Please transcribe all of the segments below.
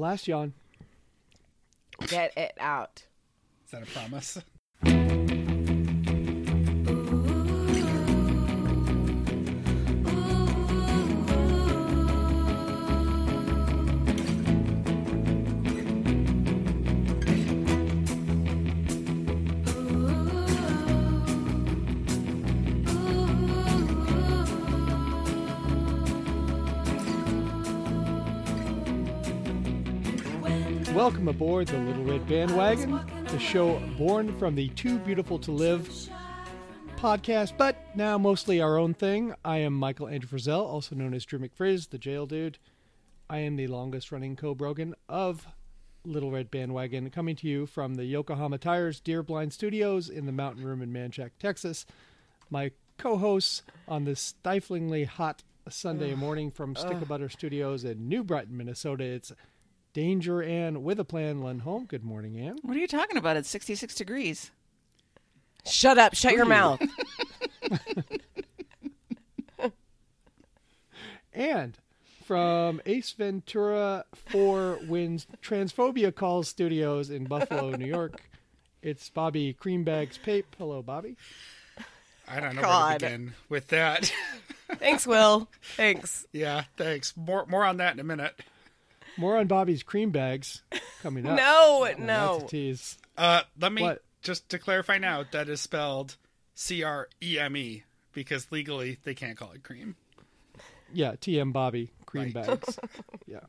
last yawn. Get it out. Is that a promise? Welcome aboard the Little Red Bandwagon, the show born from the Too Beautiful to Live podcast, but now mostly our own thing. I am Michael Andrew Frizzell, also known as Drew McFrizz, the jail dude. I am the longest running co brogan of Little Red Bandwagon, coming to you from the Yokohama Tires Deer Blind Studios in the Mountain Room in Manchac, Texas. My co hosts on this stiflingly hot Sunday morning from Stick of Butter Studios in New Brighton, Minnesota. It's Danger Ann with a plan, Lundholm. Good morning, Ann. What are you talking about? It's 66 degrees. Shut up. Shut your mouth. And from Ace Ventura Four Winds Transphobia Calls Studios in Buffalo, New York, it's Bobby Creambags Pape. Hello, Bobby. I don't know God. where to begin with that. Thanks, Will. Thanks. yeah, thanks. More more on that in a minute. More on Bobby's cream bags coming up. No, That's a no. tease. Uh, let me What? just to clarify now that is spelled C R E M E because legally they can't call it cream. Yeah, TM Bobby cream Right. bags. Yeah.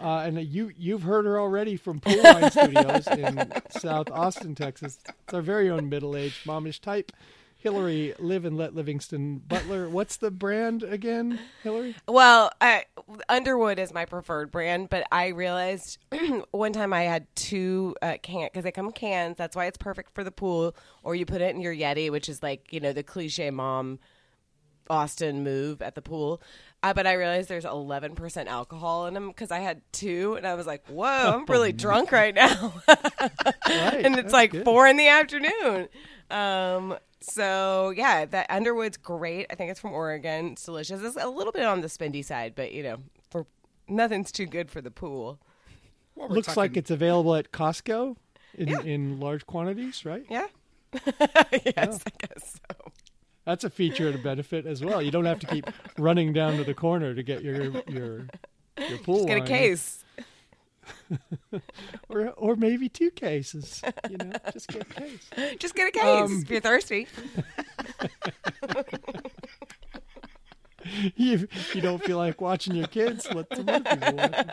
Uh, and you you've heard her already from Pool Line Studios in South Austin, Texas. It's our very own middle-aged momish type, Hillary Live and Let Livingston Butler. What's the brand again, Hillary? Well, I, Underwood is my preferred brand, but I realized one time I had two uh, can because they come cans. That's why it's perfect for the pool, or you put it in your Yeti, which is like you know the cliche mom Austin move at the pool. Uh, but I realized there's 11% alcohol in them because I had two, and I was like, "Whoa, I'm really drunk right now." Right, and it's like good. four in the afternoon. Um, so yeah, that Underwood's great. I think it's from Oregon. It's delicious. It's a little bit on the spendy side, but you know, for nothing's too good for the pool. Well, we're Looks like it's available at Costco in, Yeah. in large quantities, right? Yeah. yes, oh. I guess so. That's a feature and a benefit as well. You don't have to keep running down to the corner to get your your your pool Get a case. or or maybe two cases. You know, just get a case. Just get a case Um, if you're thirsty. you you don't feel like watching your kids, let some other people watch.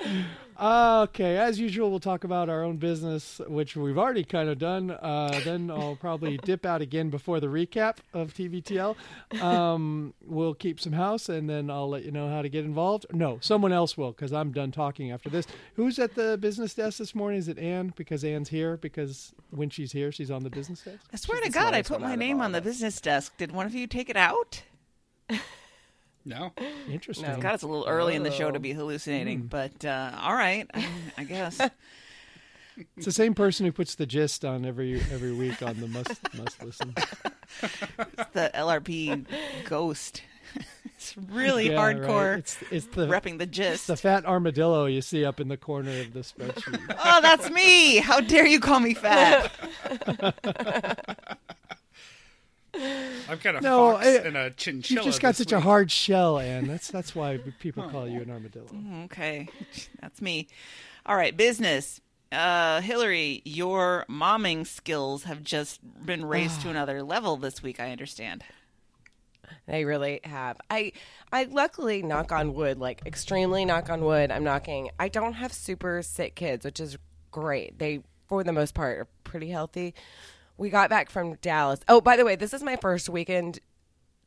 them. Okay, as usual, we'll talk about our own business, which we've already kind of done. Uh, then I'll probably dip out again before the recap of TVTL. Um, we'll keep some house, and then I'll let you know how to get involved. No, someone else will, because I'm done talking after this. Who's at the business desk this morning? Is it Anne? Because Anne's here. Because when she's here, she's on the business desk. I swear She's to God, I put my name on the business desk. Did one of you take it out? no. Interesting. No. God, it's a little early in the show to be hallucinating, but uh, all right, I, I guess. It's the same person who puts the gist on every every week on the must must listen. It's the LRB ghost. it's really Yeah, right. hardcore It's it's the repping the it's gist. the fat armadillo you see up in the corner of the spreadsheet. oh, that's me. How dare you call me fat? I've got a No, fox I- and a You chinchilla. just got this such a hard shell, Anne. That's that's why people call you an armadillo. Okay, that's me. All right, business. Uh, Hillary, your momming skills have just been raised to another level this week. I understand. They really have. I I luckily knock on wood, like extremely knock on wood. I'm knocking. I don't have super sick kids, which is great. They for the most part are pretty healthy. We got back from Dallas. Oh, by the way, this is my first weekend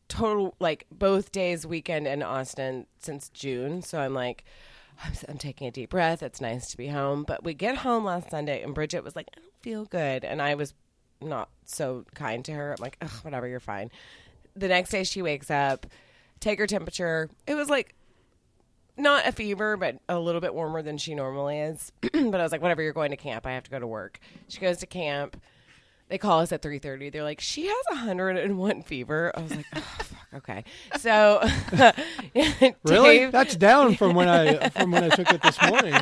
total like both days weekend in Austin since June. So I'm like I'm, I'm taking a deep breath. It's nice to be home. But we get home last Sunday and Bridget was like, I don't feel good. And I was not so kind to her. I'm like, whatever, you're fine. The next day she wakes up, take her temperature. It was like not a fever, but a little bit warmer than she normally is. but I was like, whatever, you're going to camp. I have to go to work. She goes to camp. They call us at 3.30 they're like she has 101 fever i was like oh, fuck, okay so Really? That's down from when I from when I took it this morning.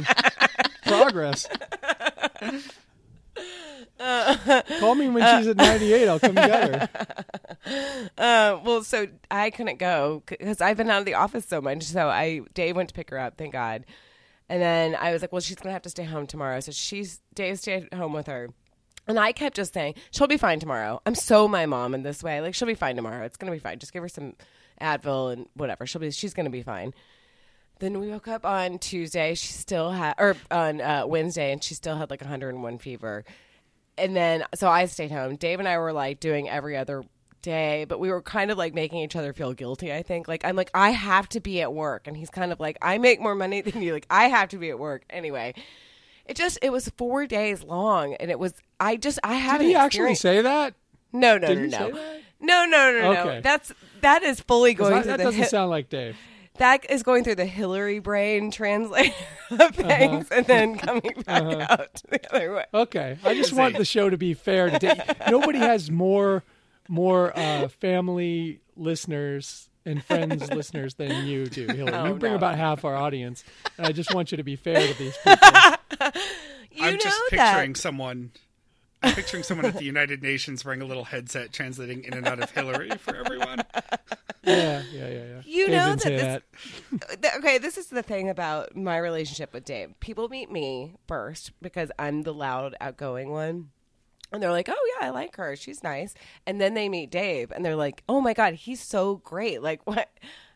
Progress. Call me when she's at 98. I'll come get her. Uh, well, so I couldn't go because I've been out of the office so much. So I Dave went to pick her up, thank God. And then I was like, well, she's gonna have to stay home tomorrow. So she's Dave stayed home with her. And I kept just saying, she'll be fine tomorrow. I'm so my mom in this way. Like she'll be fine tomorrow. It's gonna be fine. Just give her some Advil and whatever. She'll be she's gonna be fine. Then we woke up on Tuesday. She still had, or on uh, Wednesday, and she still had like 101 fever. And then, so I stayed home. Dave and I were like doing every other day, but we were kind of like making each other feel guilty. I think, like, I'm like, I have to be at work, and he's kind of like, I make more money than you. Like, I have to be at work anyway. It just, it was four days long, and it was, I just, I had. Did he actually say that? No, no, Did no, no, no, no, no, no. Okay. That's that is fully going that, that doesn't hip sound like Dave. that is going through the Hillary brain translator Uh-huh. things and then coming back out the other way. Okay, I just want the show to be fair to Dave. Nobody has more more uh, family listeners and friends listeners than you do, Hillary. Oh, you bring no. about half our audience, and I just want you to be fair to these people. You I'm know just that. picturing someone. I'm picturing someone at the United Nations wearing a little headset translating in and out of Hillary for everyone. Yeah, yeah, yeah, yeah. You Dave know didn't say that Th- okay, this is the thing about my relationship with Dave. People meet me first because I'm the loud, outgoing one. And they're like, oh, yeah, I like her. She's nice. And then they meet Dave and they're like, oh my God, he's so great. Like, what?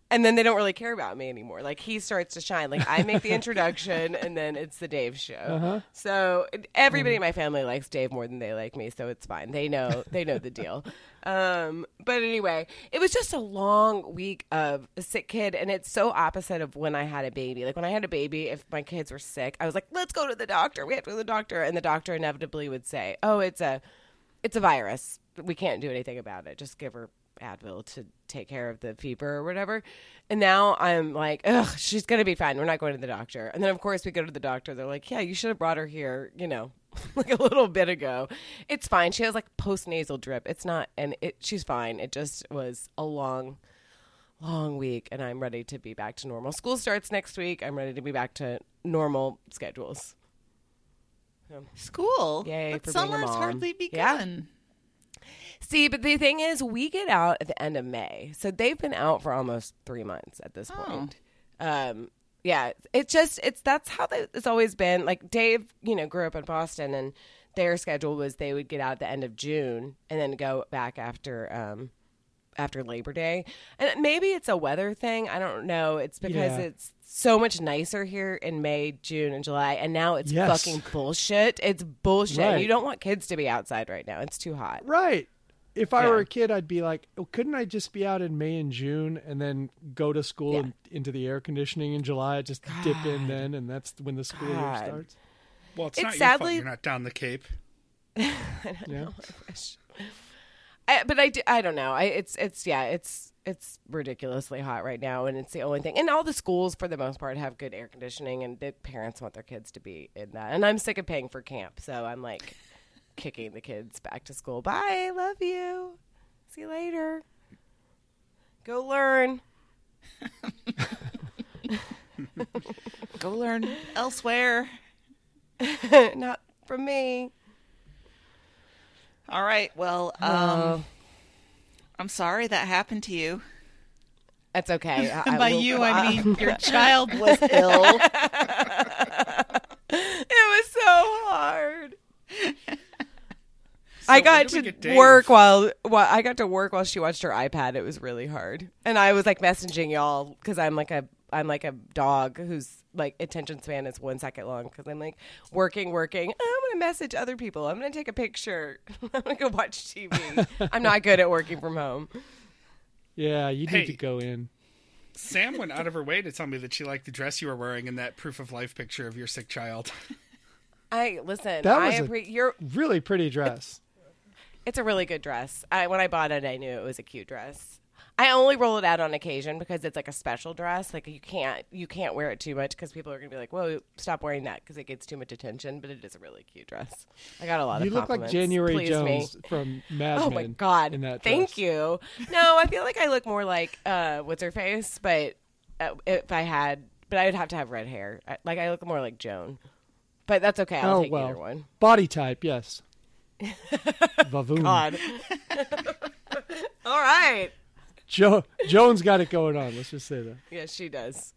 And then they don't really care about me anymore. Like, he starts to shine. Like, I make the introduction and then it's the Dave show. Uh-huh. So everybody in my family likes Dave more than they like me. So it's fine. They know, they know the deal. Um, but anyway, it was just a long week of a sick kid, and it's so opposite of when I had a baby. Like when I had a baby, if my kids were sick, I was like, "Let's go to the doctor. We have to go to the doctor," and the doctor inevitably would say, "Oh, it's a, it's a virus. We can't do anything about it. Just give her Advil to take care of the fever or whatever." And now I'm like, "Ugh, she's gonna be fine. We're not going to the doctor." And then of course we go to the doctor. They're like, "Yeah, you should have brought her here." You know. like a little bit ago. It's fine. She has like post nasal drip. It's not, and it she's fine. It just was a long, long week, and I'm ready to be back to normal. School starts next week. I'm ready to be back to normal schedules. School. Yay But for being a summer's hardly Yeah. See, but the thing is, we get out at the end of May, so they've been out for almost three months at this Oh. point. Um, yeah, it's just it's that's how it's always been. Like Dave, you know, grew up in Boston, and their schedule was they would get out at the end of June and then go back after um, after Labor Day. And maybe it's a weather thing. I don't know. It's because Yeah. it's so much nicer here in May, June, and July, and now it's Yes. fucking bullshit. It's bullshit. Right. You don't want kids to be outside right now. It's too hot. Right. If I Yeah. were a kid, I'd be like, oh, couldn't I just be out in May and June and then go to school Yeah. and into the air conditioning in July? Just dip in then, and that's when the school year starts. Well, it's, It's not your sadly- fault you're not down the Cape. I don't Yeah. I, but I, do, I don't know. I it's it's yeah it's it's ridiculously hot right now, and it's the only thing. And all the schools, for the most part, have good air conditioning, and the parents want their kids to be in that. And I'm sick of paying for camp, so I'm like kicking the kids back to school. Bye, love you. See you later. Go learn. Go learn elsewhere. Not from me. All right. Well, um, Oh. I'm sorry that happened to you. That's okay. I- I by will- you, I mean your child was ill. It was so hard. I got when do we get to work while, while I got to work while she watched her iPad. It was really hard, and I was like messaging y'all because I'm like a I'm like a dog whose like attention span is one second long because I'm like working, working. Oh, I'm gonna message other people. I'm gonna take a picture. I'm gonna go watch TV. I'm not good at working from home. Yeah, you need Hey. to go in. Sam went out of her way to tell me that she liked the dress you were wearing in that proof of life picture of your sick child. I listen. That I was a- appre- you're. Really pretty dress. It's a really good dress. I, when I bought it, I knew it was a cute dress. I only roll it out on occasion because it's like a special dress. Like you can't you can't wear it too much because people are gonna be like, "Whoa, stop wearing that" because it gets too much attention. But it is a really cute dress. I got a lot You of You look like. January Please Jones Me. from Mad Oh Men. my god! In that Thank dress. you. No, I feel like I look more like uh, what's her face, but uh, if I had, but I would have to have red hair. I, like I look more like Joan. But that's okay. I'll oh take well, either one. body type, yes. Vavoom. God. All right. Jo- Joan's got it going on. Let's just say that. Yes, she does.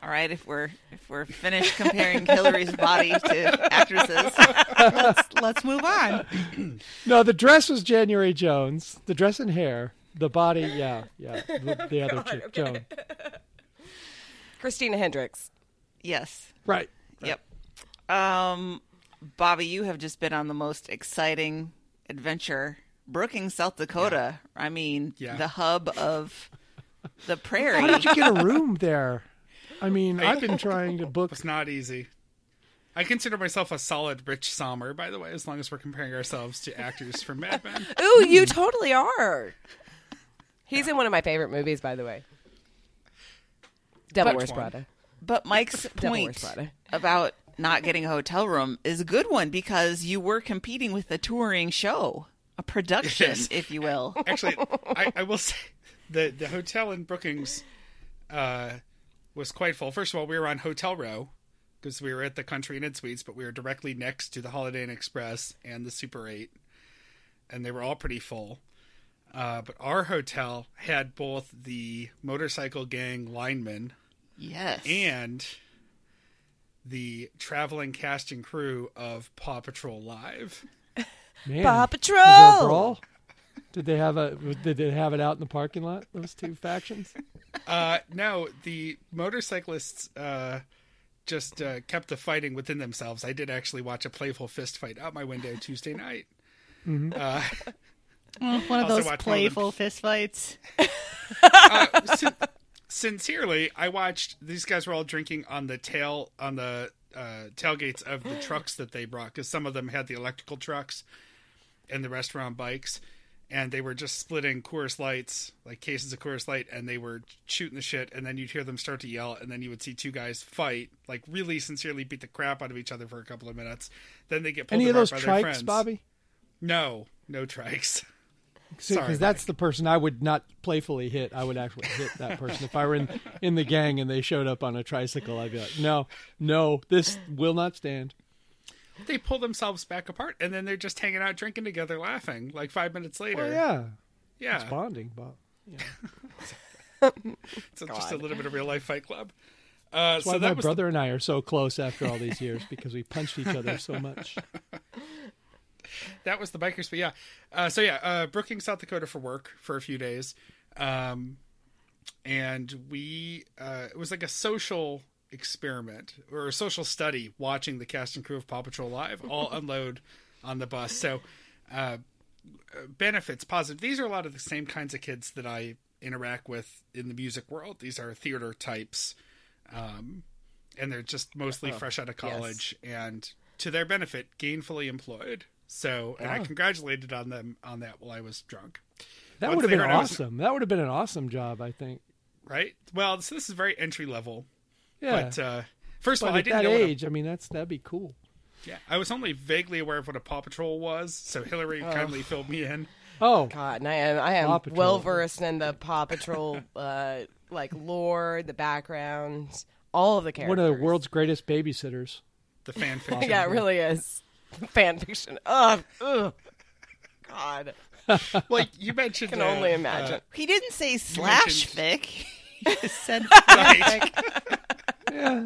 All right, if we're if we're finished comparing Hillary's body to actresses, let's let's move on. No, the dress was January Jones. The dress and hair. The body, yeah, yeah. The, the other chick, Joan. Christina Hendricks. Yes. Right. Yep. Um, Bobby, you have just been on the most exciting adventure, Brookings, South Dakota. I mean, Yeah. the hub of the prairie. How did you get a room there? I mean, I've been trying to book. It's not easy. I consider myself a solid Rich Sommer, by the way, as long as we're comparing ourselves to actors from Mad Men. Ooh, you totally are. He's in one of my favorite movies, by the way. Devil Which Wears? Prada. But Mike's point about not getting a hotel room is a good one because you were competing with a touring show, a production, Yes. if you will. Actually, I, I will say the the hotel in Brookings uh, was quite full. First of all, we were on Hotel Row because we were at the Country Inn and Suites, but we were directly next to the Holiday Inn Express and the Super Eight, and they were all pretty full. Uh, but our hotel had both the motorcycle gang linemen Yes. and the traveling cast and crew of Paw Patrol Live. Man, Paw was Patrol. there a brawl? Did they have a? Did they have it out in the parking lot? Those two factions. Uh, no, the motorcyclists uh, just uh, kept the fighting within themselves. I did actually watch a playful fist fight out my window Tuesday night. Uh, Well, one of those watch one of playful fistfights. uh, sin- sincerely, I watched these guys were all drinking on the tail on the uh, tailgates of the trucks that they brought because some of them had the electrical trucks and the rest were on bikes. And they were just splitting Coors Lights, like cases of Coors Light, and they were shooting the shit. And then you'd hear them start to yell, and then you would see two guys fight, like really sincerely beat the crap out of each other for a couple of minutes. Then they get pulled Any of those by their trikes, friends. Bobby? No, no trikes. Because that's the person I would not playfully hit. I would actually hit that person if I were in in the gang and they showed up on a tricycle. I'd be like, no, no, this will not stand. They pull themselves back apart, and then they're just hanging out, drinking together, laughing. Like five minutes later, Well, yeah, yeah, it's bonding, Bob. So just a little bit of real life Fight Club. Uh, That's so why that my was brother and I are so close after all these years because we punched each other so much. That was the bikers, but yeah. Uh, so yeah, uh, Brookings, South Dakota for work for a few days, um, and we uh, it was like a social experiment or a social study watching the cast and crew of Paw Patrol live all unload on the bus. So uh, benefits positive. These are a lot of the same kinds of kids that I interact with in the music world. These are theater types, um, and they're just mostly fresh out of college and to their benefit, gainfully employed. So, and I congratulated on them on that while I was drunk. That Once would have been heard I was- awesome. That would have been an awesome job, I think. Right? Well, so this is very entry level. Yeah, But uh, first of but all, I at didn't that know age, I mean, that's that'd be cool. yeah, I was only vaguely aware of what a Paw Patrol was. So Hillary kindly filled me in. Oh, God, and I am I am well versed in the Paw Patrol uh, like lore, the background, all of the characters. one of the world's greatest babysitters. The fan fiction. Yeah, it really is fan fiction. Ugh, ugh. God, Like you mentioned. can uh, only imagine. He didn't say slash fic. He just said uh, right. Yeah,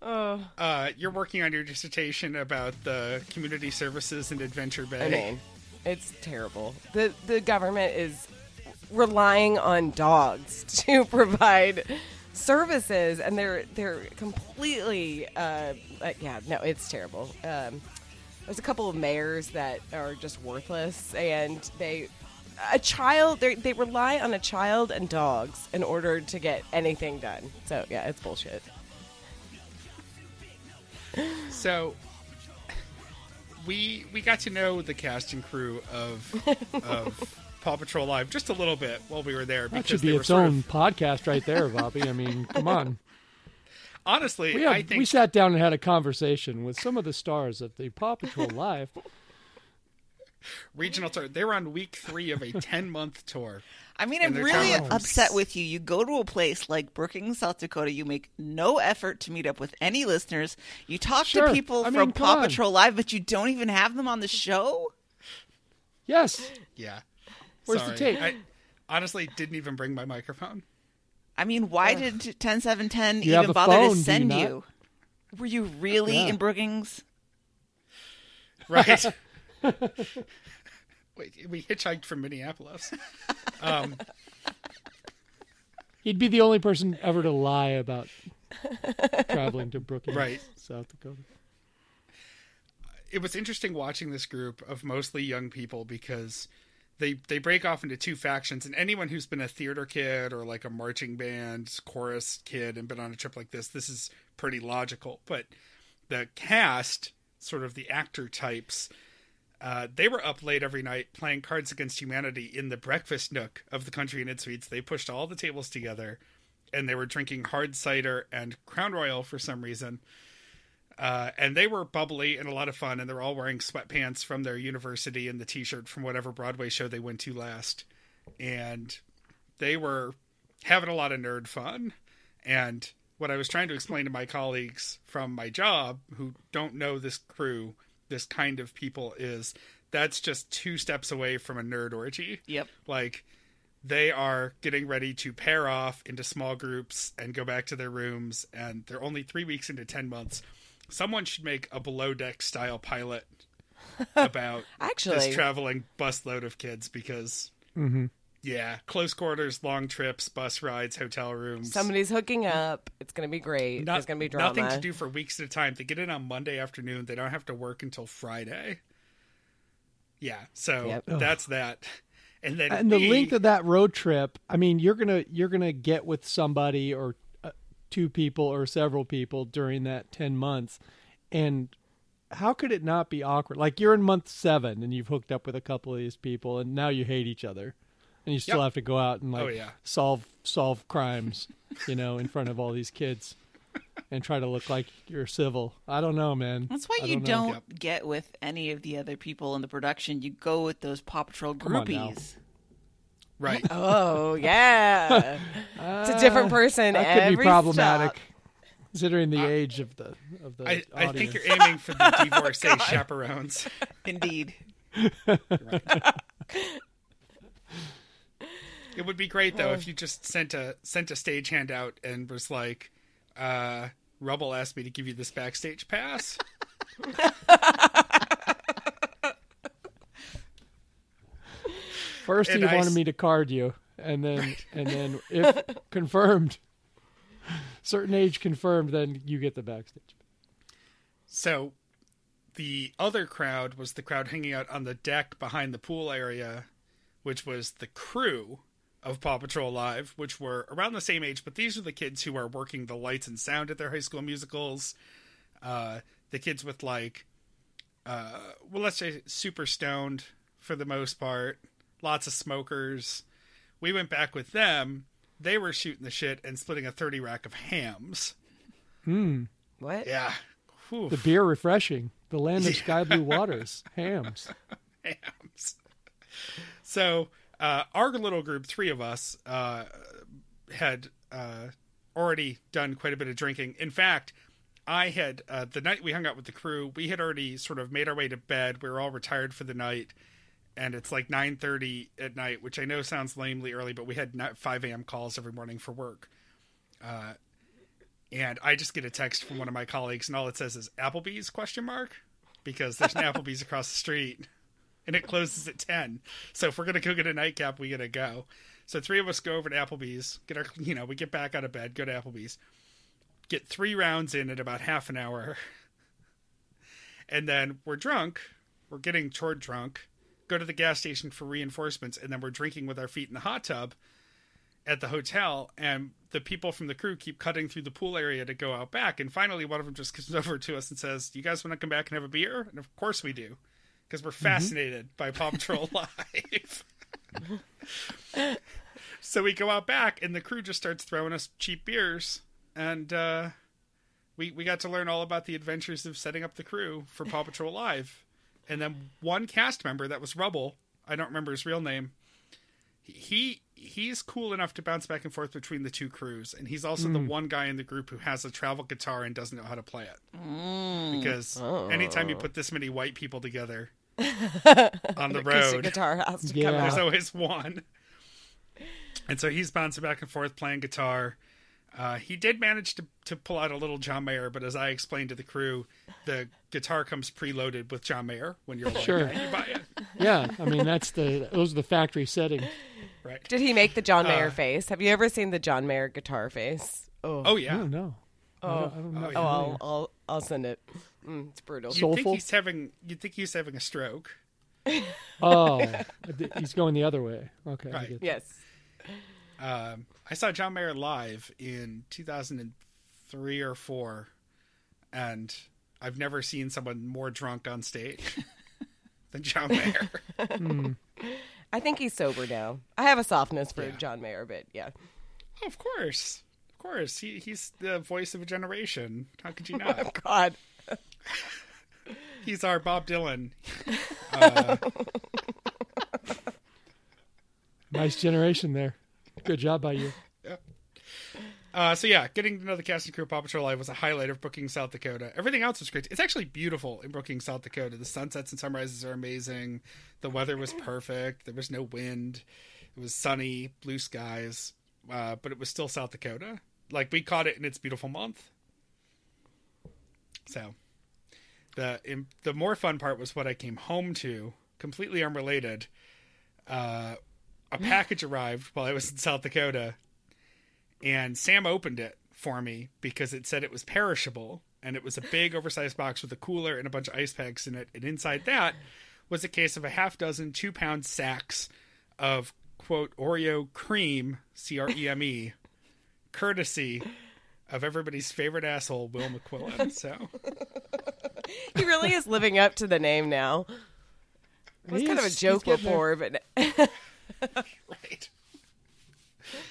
Uh, you're working on your dissertation about the community services in Adventure Bay. I mean, it's terrible. the The government is relying on dogs to provide services, and they're they're completely uh, like, yeah, no, it's terrible. Um, there's a couple of mayors that are just worthless, and they a child they they rely on a child and dogs in order to get anything done. So yeah, it's bullshit. So we we got to know the cast and crew of of Paw Patrol Live just a little bit while we were there That should be its own of podcast right there, Bobby. I mean, come on. honestly. We, I had, think we sat down and had a conversation with some of the stars of the Paw Patrol Live. regional tour. They were on week three of a ten month tour. I mean, I'm really traveling upset with you. You go to a place like Brookings, South Dakota. You make no effort to meet up with any listeners. You talk Sure. to people I from mean, Paw come on. Patrol Live, but you don't even have them on the show. Yes. Yeah. Where's the tape? I honestly didn't even bring my microphone. I mean, why did ten seven ten You have even a bother phone, to do you send not? you? Were you really Yeah. in Brookings? Right. Wait, we hitchhiked from Minneapolis. Um, He'd be the only person ever to lie about traveling to Brookings, Right. South Dakota. it was interesting watching this group of mostly young people because they they break off into two factions and anyone who's been a theater kid or like a marching band chorus kid and been on a trip like this this is pretty logical but the cast sort of the actor types uh, they were up late every night playing Cards Against Humanity in the breakfast nook of the Country Inn Suites. They pushed all the tables together, and they were drinking hard cider and Crown Royal for some reason. Uh, and they were bubbly and a lot of fun, and they were all wearing sweatpants from their university and the T-shirt from whatever Broadway show they went to last, and they were having a lot of nerd fun. And what I was trying to explain to my colleagues from my job who don't know this crew, this kind of people, is that's just two steps away from a nerd orgy. Yep. Like they are getting ready to pair off into small groups and go back to their rooms, and they're only three weeks into 10 months. Someone should make a below deck style pilot about Actually- this traveling busload of kids because, mm-hmm. yeah, close quarters, long trips, bus rides, hotel rooms. Somebody's hooking up. It's gonna be great. Not- There's gonna be drama. Nothing to do for weeks at a time. They get in on Monday afternoon. They don't have to work until Friday. Yeah, so Yep. that's that. And then and the we- length of that road trip i mean you're gonna you're gonna get with somebody or two people or several people during that 10 months and how could it not be awkward like you're in month seven and you've hooked up with a couple of these people and now you hate each other and you still Yep. have to go out and like Oh, yeah. solve solve crimes you know in front of all these kids and try to look like you're civil i don't know man That's why I you don't don't. Yep. get with any of the other people in the production. You go with those Paw Patrol Come on now. groupies. Right. Oh yeah, it's a different person. Uh, that could every be problematic stop. considering the age of the of the I, I think you're aiming for the divorcee chaperones. Indeed. It would be great though if you just sent a sent a stage handout and was like, uh, "Rubble asked me to give you this backstage pass." First, And he I wanted s- me to card you, and then and then if confirmed, certain age confirmed, then you get the backstage. So, the other crowd was the crowd hanging out on the deck behind the pool area, which was the crew of Paw Patrol Live, which were around the same age, but these are the kids who are working the lights and sound at their high school musicals. Uh, the kids with like, uh, well, let's say super stoned for the most part, lots of smokers. We went back with them. They were shooting the shit and splitting a 30 rack of Hamm's. What? Yeah. Whew. The beer refreshing. The land of sky blue waters. Hamm's. Hamm's. So uh, our little group, three of us, uh, had uh, already done quite a bit of drinking. In fact, I had uh, the night we hung out with the crew, we had already sort of made our way to bed. We were all retired for the night, and it's like nine thirty at night, which I know sounds lamely early, but we had five a.m. calls every morning for work. Uh, and I just get a text from one of my colleagues, and all it says is Applebee's question mark because there's an Applebee's across the street, and it closes at ten. So if we're gonna go get a nightcap, we gotta go. So three of us go over to Applebee's, get our, you know, we get back out of bed, go to Applebee's, get three rounds in at about half an hour, and then we're drunk. We're getting chord drunk. Go to the gas station for reinforcements, and then we're drinking with our feet in the hot tub at the hotel. And the people from the crew keep cutting through the pool area to go out back. And finally, one of them just comes over to us and says, "You guys want to come back and have a beer?" And of course we do, because we're fascinated by Paw Patrol Live. so we go out back, and the crew just starts throwing us cheap beers, and uh, we we got to learn all about the adventures of setting up the crew for Paw Patrol Live. And then one cast member that was Rubble, I don't remember his real name. He he's cool enough to bounce back and forth between the two crews, and he's also the hmm. one guy in the group who has a travel guitar and doesn't know how to play it. Mm. Because oh. anytime you put this many white people together on the Acoustic road, guitar has to Yeah. come there's always one. And so he's bouncing back and forth playing guitar. Uh, he did manage to, to pull out a little John Mayer, but as I explained to the crew, the guitar comes preloaded with John Mayer when you're like, Sure. "Hey, you buy it. Yeah, I mean that's the those are the factory settings. Right. Did he make the John Mayer Uh, face? Have you ever seen the John Mayer guitar face? Oh, Oh, yeah. don't know. I don't, I don't know. yeah. oh, I'll, I'll I'll send it. Mm, it's brutal. You'd Soulful? think he's having you'd think he's having a stroke. Oh, he's going the other way. Okay. I Right. get. Yes. Um, I saw John Mayer live in 2003 or 4 and I've never seen someone more drunk on stage than John Mayer. I think he's sober now. I have a softness for Yeah. John Mayer, but yeah. Oh, of course. Of course. He he's the voice of a generation. How could you not? Oh not? God. he's our Bob Dylan. Nice generation there. Good job by you. Uh, so yeah, getting to know the cast and crew of Paw Patrol Live was a highlight of Brookings, South Dakota. Everything else was great. It's actually beautiful in Brookings, South Dakota. The sunsets and sunrises are amazing. The weather was perfect. There was no wind. It was sunny, blue skies. Uh, but it was still South Dakota. Like we caught it in its beautiful month. So the im the more fun part was what I came home to, completely unrelated. Uh, a package arrived while I was in South Dakota and Sam opened it for me because it said it was perishable and it was a big oversized box with a cooler and a bunch of ice packs in it and inside that was a case of a half dozen two pound sacks of quote Oreo cream C R E M E courtesy of everybody's favorite asshole Will McQuillan so He really is living up to the name now. It was He kind of a is- he's joke getting there. before, but right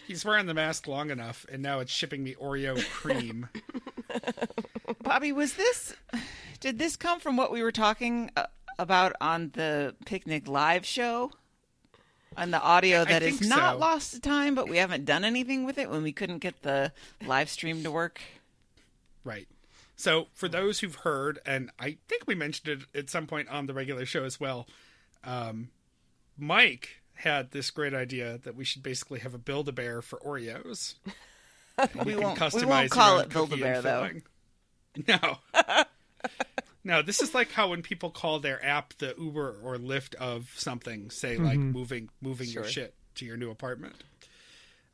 he's wearing the mask long enough and now it's shipping me Oreo cream Bobby, was this? Did this come from what we were talking uh, about on the picnic live show? On the audio that is not so. lost to time, but we haven't done anything with it when we couldn't get the live stream to work. Right. So, for those who've heard, and I think we mentioned it at some point on the regular show as well, um, Mike had this great idea that we should basically have a Build a Bear for Oreos. We can won't- we customize won't your call it Build a Bear, though. filling. No. no, this is like how when people call their app the Uber or Lyft of something, say like moving moving your shit to your new apartment.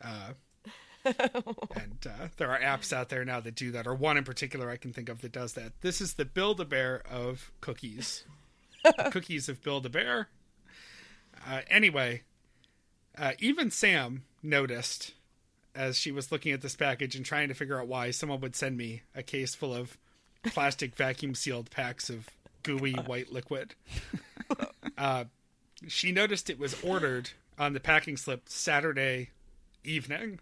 Uh, and uh, there are apps out there now that do that, or one in particular I can think of that does that. This is the Build a Bear of cookies. The cookies of Build a Bear. Uh, anyway, uh, even Sam noticed as she was looking at this package and trying to figure out why someone would send me a case full of plastic vacuum sealed packs of gooey white liquid. uh, she noticed it was ordered on the packing slip Saturday evening,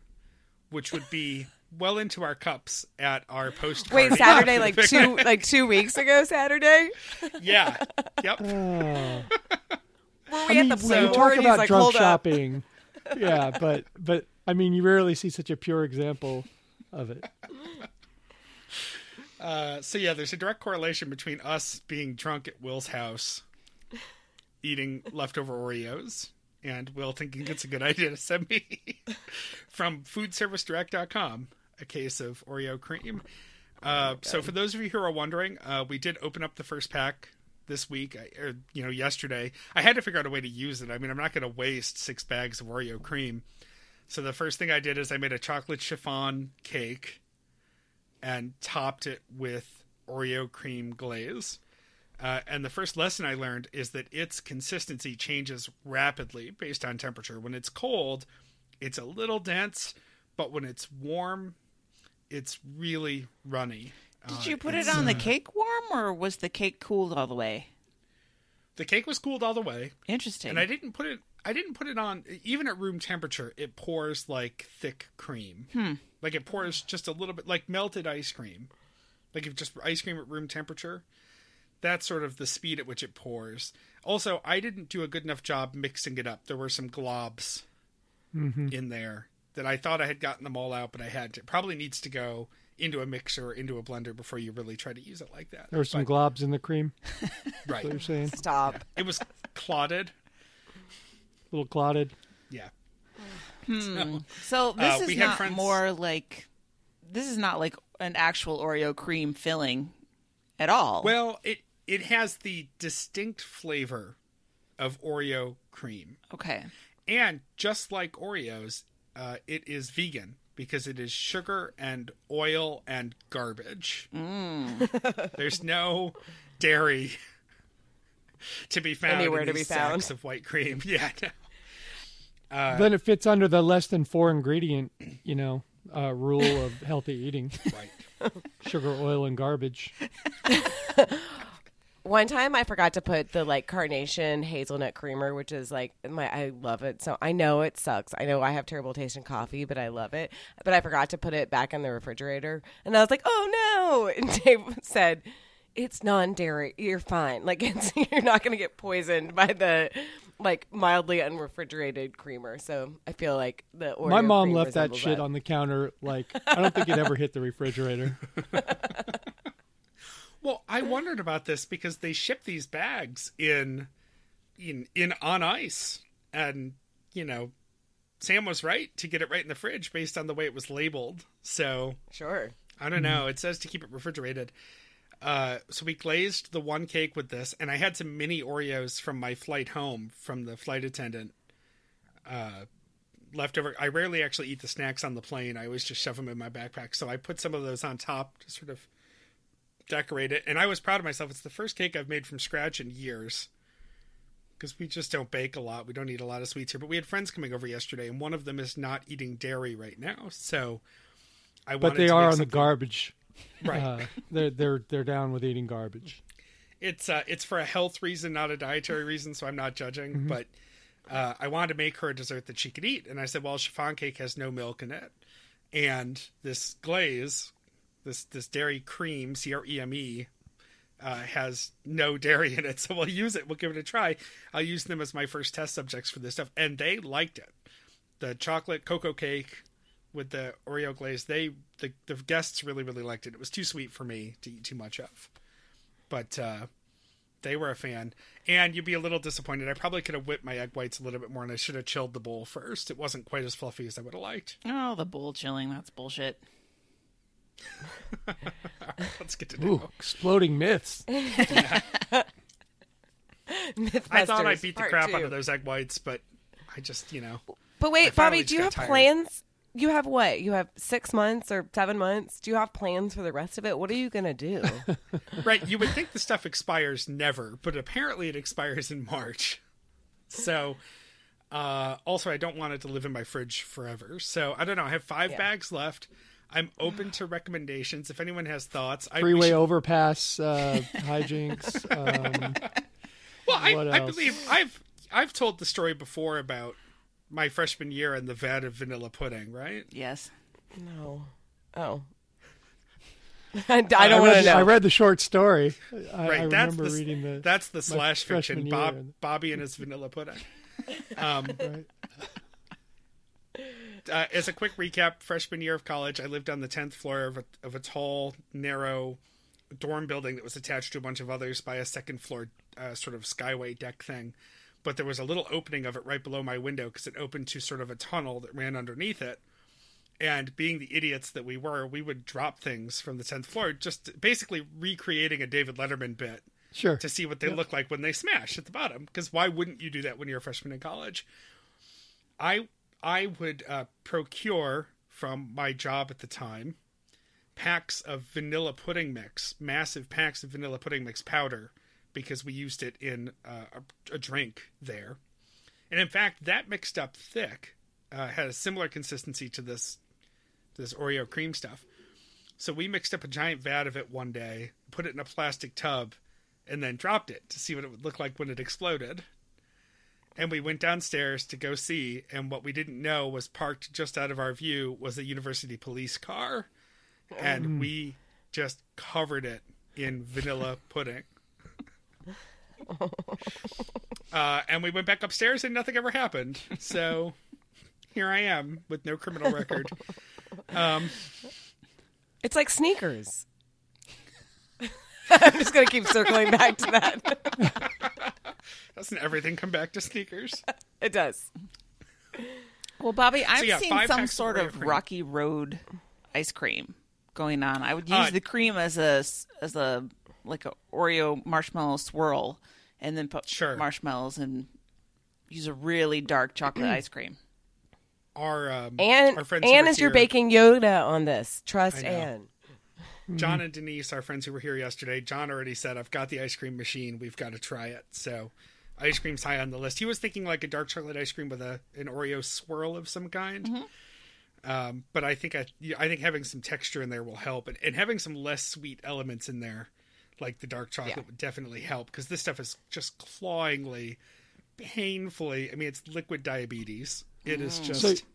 which would be well into our cups at our post. wait, Saturday, like two, like two weeks ago, Saturday. yeah, yep. Oh. Were I we mean, at the when you store? talk and he's about like, drunk shopping. yeah, but but I mean, you rarely see such a pure example of it. Uh, so yeah, there's a direct correlation between us being drunk at Will's house, eating leftover Oreos, and Will thinking it's a good idea to send me from foodservicedirect.com a case of Oreo cream. Uh, so for those of you who are wondering, uh, we did open up the first pack this week, or you know, yesterday. I had to figure out a way to use it. I mean, I'm not going to waste six bags of Oreo cream. So the first thing I did is I made a chocolate chiffon cake and topped it with Oreo cream glaze. Uh, and the first lesson I learned is that its consistency changes rapidly based on temperature. When it's cold, it's a little dense, but when it's warm, it's really runny. Did you put it it's, on the uh, cake warm, or was the cake cooled all the way? The cake was cooled all the way, Interesting. and I didn't put it. I didn't put it on even at room temperature. It pours like thick cream. Hmm. Like it pours just a little bit like melted ice cream. Like if just ice cream at room temperature. That's sort of the speed at which it pours. Also, I didn't do a good enough job mixing it up. There were some globs in there that I thought I had gotten them all out, but I had to. Probably needs to go into a mixer or into a blender before you really try to use it like that. There were some But- globs in the cream. right. You're saying? Stop. It was clotted. A little clotted. Yeah. Hmm. So this Uh, we is had not friends- more like this is not like an actual Oreo cream filling at all. Well, it it has the distinct flavor of Oreo cream, okay. and just like Oreos, uh, it is vegan because it is sugar and oil and garbage. There's no dairy to be found Anywhere in to these be found. sacks of white cream. Yeah. no. Uh, then it fits under the less than four ingredient, you know, uh, rule of healthy eating: Right. sugar, oil, and garbage. One time I forgot to put the like carnation hazelnut creamer, which is like my I love it. So I know it sucks. I know I have terrible taste in coffee, but I love it. But I forgot to put it back in the refrigerator. And I was like, "Oh no." And Dave said, "It's non-dairy. You're fine. Like it's you're not going to get poisoned by the like mildly unrefrigerated creamer." So I feel like the Oreo My mom left that shit on the counter. Like I don't think it ever hit the refrigerator. Well, I wondered about this because they ship these bags in in in on ice and you know Sam was right to get it right in the fridge based on the way it was labeled. So, Sure. I don't know. It says to keep it refrigerated. Uh, so we glazed the one cake with this, and I had some mini Oreos from my flight home from the flight attendant. Uh, leftover. I rarely actually eat the snacks on the plane. I always just shove them in my backpack. So I put some of those on top to sort of decorate it. And I was proud of myself. It's the first cake I've made from scratch in years. Because we just don't bake a lot. We don't eat a lot of sweets here. But we had friends coming over yesterday, and one of them is not eating dairy right now. So I But they are on the garbage. Right. Uh, they're they're they're down with eating garbage. it's uh, it's for a health reason, not a dietary reason. So I'm not judging. Mm-hmm. But uh, I wanted to make her a dessert that she could eat, and I said, "Well, chiffon cake has no milk in it, and this glaze, this this dairy cream, C R E M E, uh, has no dairy in it. So we'll use it. We'll give it a try. I'll use them as my first test subjects for this stuff, and they liked it. The chocolate cocoa cake with the Oreo glaze, they the the guests really really liked it. It was too sweet for me to eat too much of, but. uh they were a fan, and you'd be a little disappointed. I probably could have whipped my egg whites a little bit more, and I should have chilled the bowl first. It wasn't quite as fluffy as I would have liked. Oh, the bowl chilling. That's bullshit. Let's get to know. Ooh, exploding myths. I thought I Mythbusters, beat the crap two. out of those egg whites, but I just, you know, But wait, Bobby, do you have tired. plans? You have what? You have six months or seven months? Do you have plans for the rest of it? What are you gonna do? right? You would think the stuff expires never, but apparently it expires in March. So, uh, also, I don't want it to live in my fridge forever. So I don't know. I have five Yeah. bags left. I'm open to recommendations. If anyone has thoughts, I Freeway should- overpass uh, hijinks. Um, Well, I, What I else? believe I've I've told the story before about my freshman year and the vat of vanilla pudding, right? Yes. no. Oh. I, I don't I want to read, know. I read the short story. I, Right. I that's remember the reading the. that's the slash freshman fiction. year. Bob Bobby and his vanilla pudding. Um, right. Uh, as a quick recap, freshman year of college, I lived on the tenth floor of a of a tall, narrow dorm building that was attached to a bunch of others by a second floor uh, sort of skyway deck thing. But there was a little opening of it right below my window because it opened to sort of a tunnel that ran underneath it. And being the idiots that we were, we would drop things from the tenth floor, just basically recreating a David Letterman bit Sure. to see what they look like when they smash at the bottom. Because why wouldn't you do that when you're a freshman in college? I I would uh, procure from my job at the time packs of vanilla pudding mix, massive packs of vanilla pudding mix powder, because we used it in uh, a, a drink there. And in fact, that mixed up thick uh, had a similar consistency to this this Oreo cream stuff. So we mixed up a giant vat of it one day, put it in a plastic tub, and then dropped it to see what it would look like when it exploded. And we went downstairs to go see. And what we didn't know was parked just out of our view was a university police car, and we just covered it in vanilla pudding. Uh, and we went back upstairs and nothing ever happened. So here I am with no criminal record. Um, It's like sneakers. I'm just gonna keep circling back to that. Doesn't everything come back to sneakers? It does. Well, Bobby, I've yeah, seen some packs of sort of cream. Rocky Road ice cream going on. I would use Uh, the cream as a as a like a Oreo marshmallow swirl, and then put Sure. marshmallows and use a really dark chocolate ice cream. Our um, Anne, our friends Anne who is were your baking Yoda on this. Trust I know. Anne. John mm-hmm. and Denise, our friends who were here yesterday, John already said, I've got the ice cream machine. We've got to try it. So, ice cream's high on the list. He was thinking like a dark chocolate ice cream with a an Oreo swirl of some kind. Mm-hmm. Um, but I think I, I think having some texture in there will help, and, and having some less sweet elements in there, like the dark chocolate, Yeah. would definitely help because this stuff is just clawingly, painfully. I mean, it's liquid diabetes. It is mm. just. So-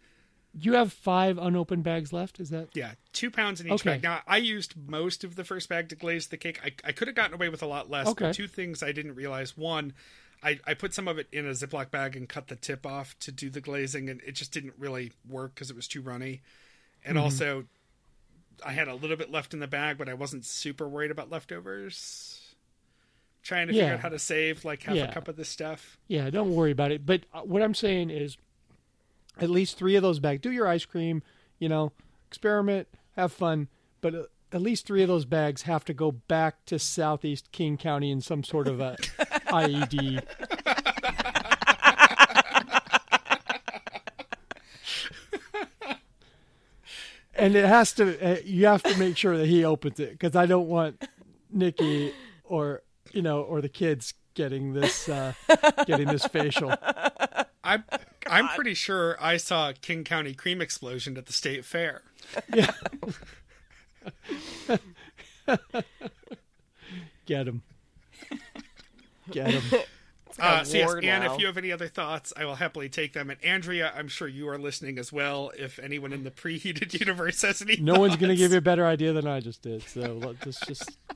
You have five unopened bags left. Is that? Yeah, two pounds in each Okay. bag. Now, I used most of the first bag to glaze the cake. I, I could have gotten away with a lot less, Okay. but two things I didn't realize. One, I, I put some of it in a Ziploc bag and cut the tip off to do the glazing, and it just didn't really work because it was too runny. And Mm-hmm. also, I had a little bit left in the bag, but I wasn't super worried about leftovers. Trying to figure out how to save like half Yeah. a cup of this stuff. Yeah, don't worry about it. But uh, what I'm saying is, at least three of those bags. Do your ice cream. You know, experiment, have fun. But uh, at least three of those bags have to go back to Southeast King County in some sort of a IED. and it has to. Uh, you have to make sure that he opens it because I don't want Nikki or you know or the kids getting this uh, getting this facial. I'm I'm pretty sure I saw King County cream explosion at the state fair. Yeah. Get him. Get him. Uh, so yes, war Anne, if you have any other thoughts, I will happily take them. And Andrea, I'm sure you are listening as well. If anyone in the preheated universe has any, No one's going to give you a better idea than I just did. So let's just.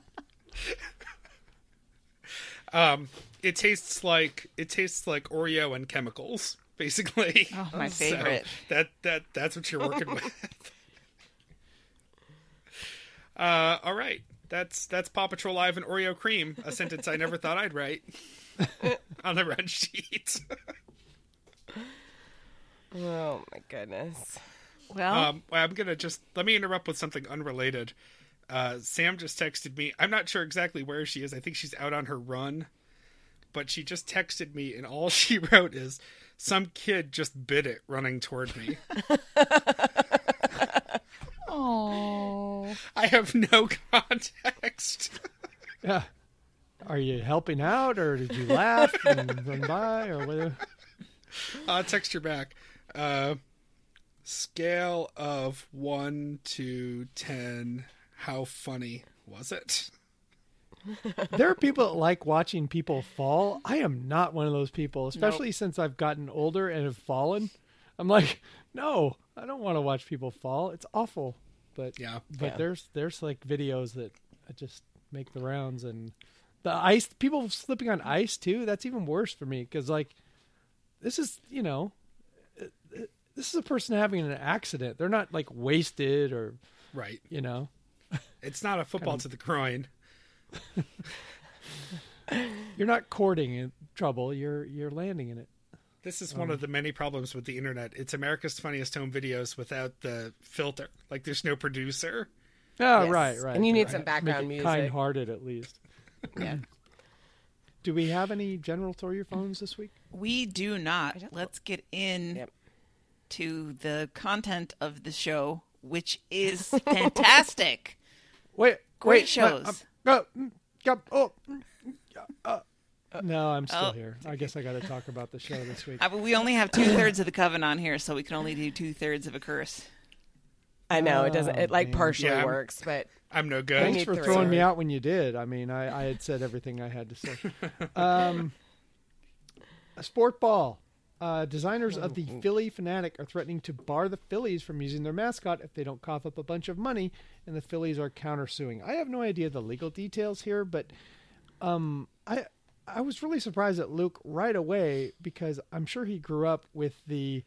Um, it tastes like it tastes like Oreo and chemicals, basically. Oh, my So favorite. that that that's what you're working with. Uh, all right, that's that's Paw Patrol Live and Oreo cream, a sentence I never thought I'd write on the red sheet. Oh my goodness. Well, Um, I'm gonna just let me interrupt with something unrelated. Uh, Sam just texted me. I'm not sure exactly where she is. I think she's out on her run, but she just texted me, and all she wrote is, "Some kid just bit it running toward me." Oh. I have no context. Yeah. Are you helping out, or did you laugh and run by, or whatever? I'll text you back. Uh, scale of one to ten. How funny was it? There are people that like watching people fall. I am not one of those people, especially since I've gotten older and have fallen. I'm like, no, I don't want to watch people fall. It's awful. But Yeah. but Yeah. there's there's like videos that just make the rounds and the ice people slipping on ice too. That's even worse for me because like this is you know uh, this is a person having an accident. They're not like wasted or Right. you know. It's not a football to the groin. You're not courting in trouble. You're you're landing in it. This is one of the many problems with the internet. It's America's Funniest Home Videos without the filter. Like, there's no producer. Oh, Yes. right, right. And you need right. some Make background it music. Kind-hearted, at least. Yeah. Do we have any general throw your phones this week? we do not. Let's get in Yep. to the content of the show, which is fantastic. Wait, Great wait, shows. Uh, mm, oh, mm, uh, no, I'm still Oh. here. I guess I got to talk about the show this week. But we only have two thirds of the coven on here, so we can only do two thirds of a curse. I know it doesn't. It like man. partially Yeah, works, but I'm no good. Thanks for three. throwing me out when you did. I mean, I, I had said everything I had to say. Um, a sport ball. Uh, designers of the Phillie Phanatic are threatening to bar the Phillies from using their mascot if they don't cough up a bunch of money, and the Phillies are countersuing. I have no idea the legal details here, but um, I I was really surprised at Luke right away because I'm sure he grew up with the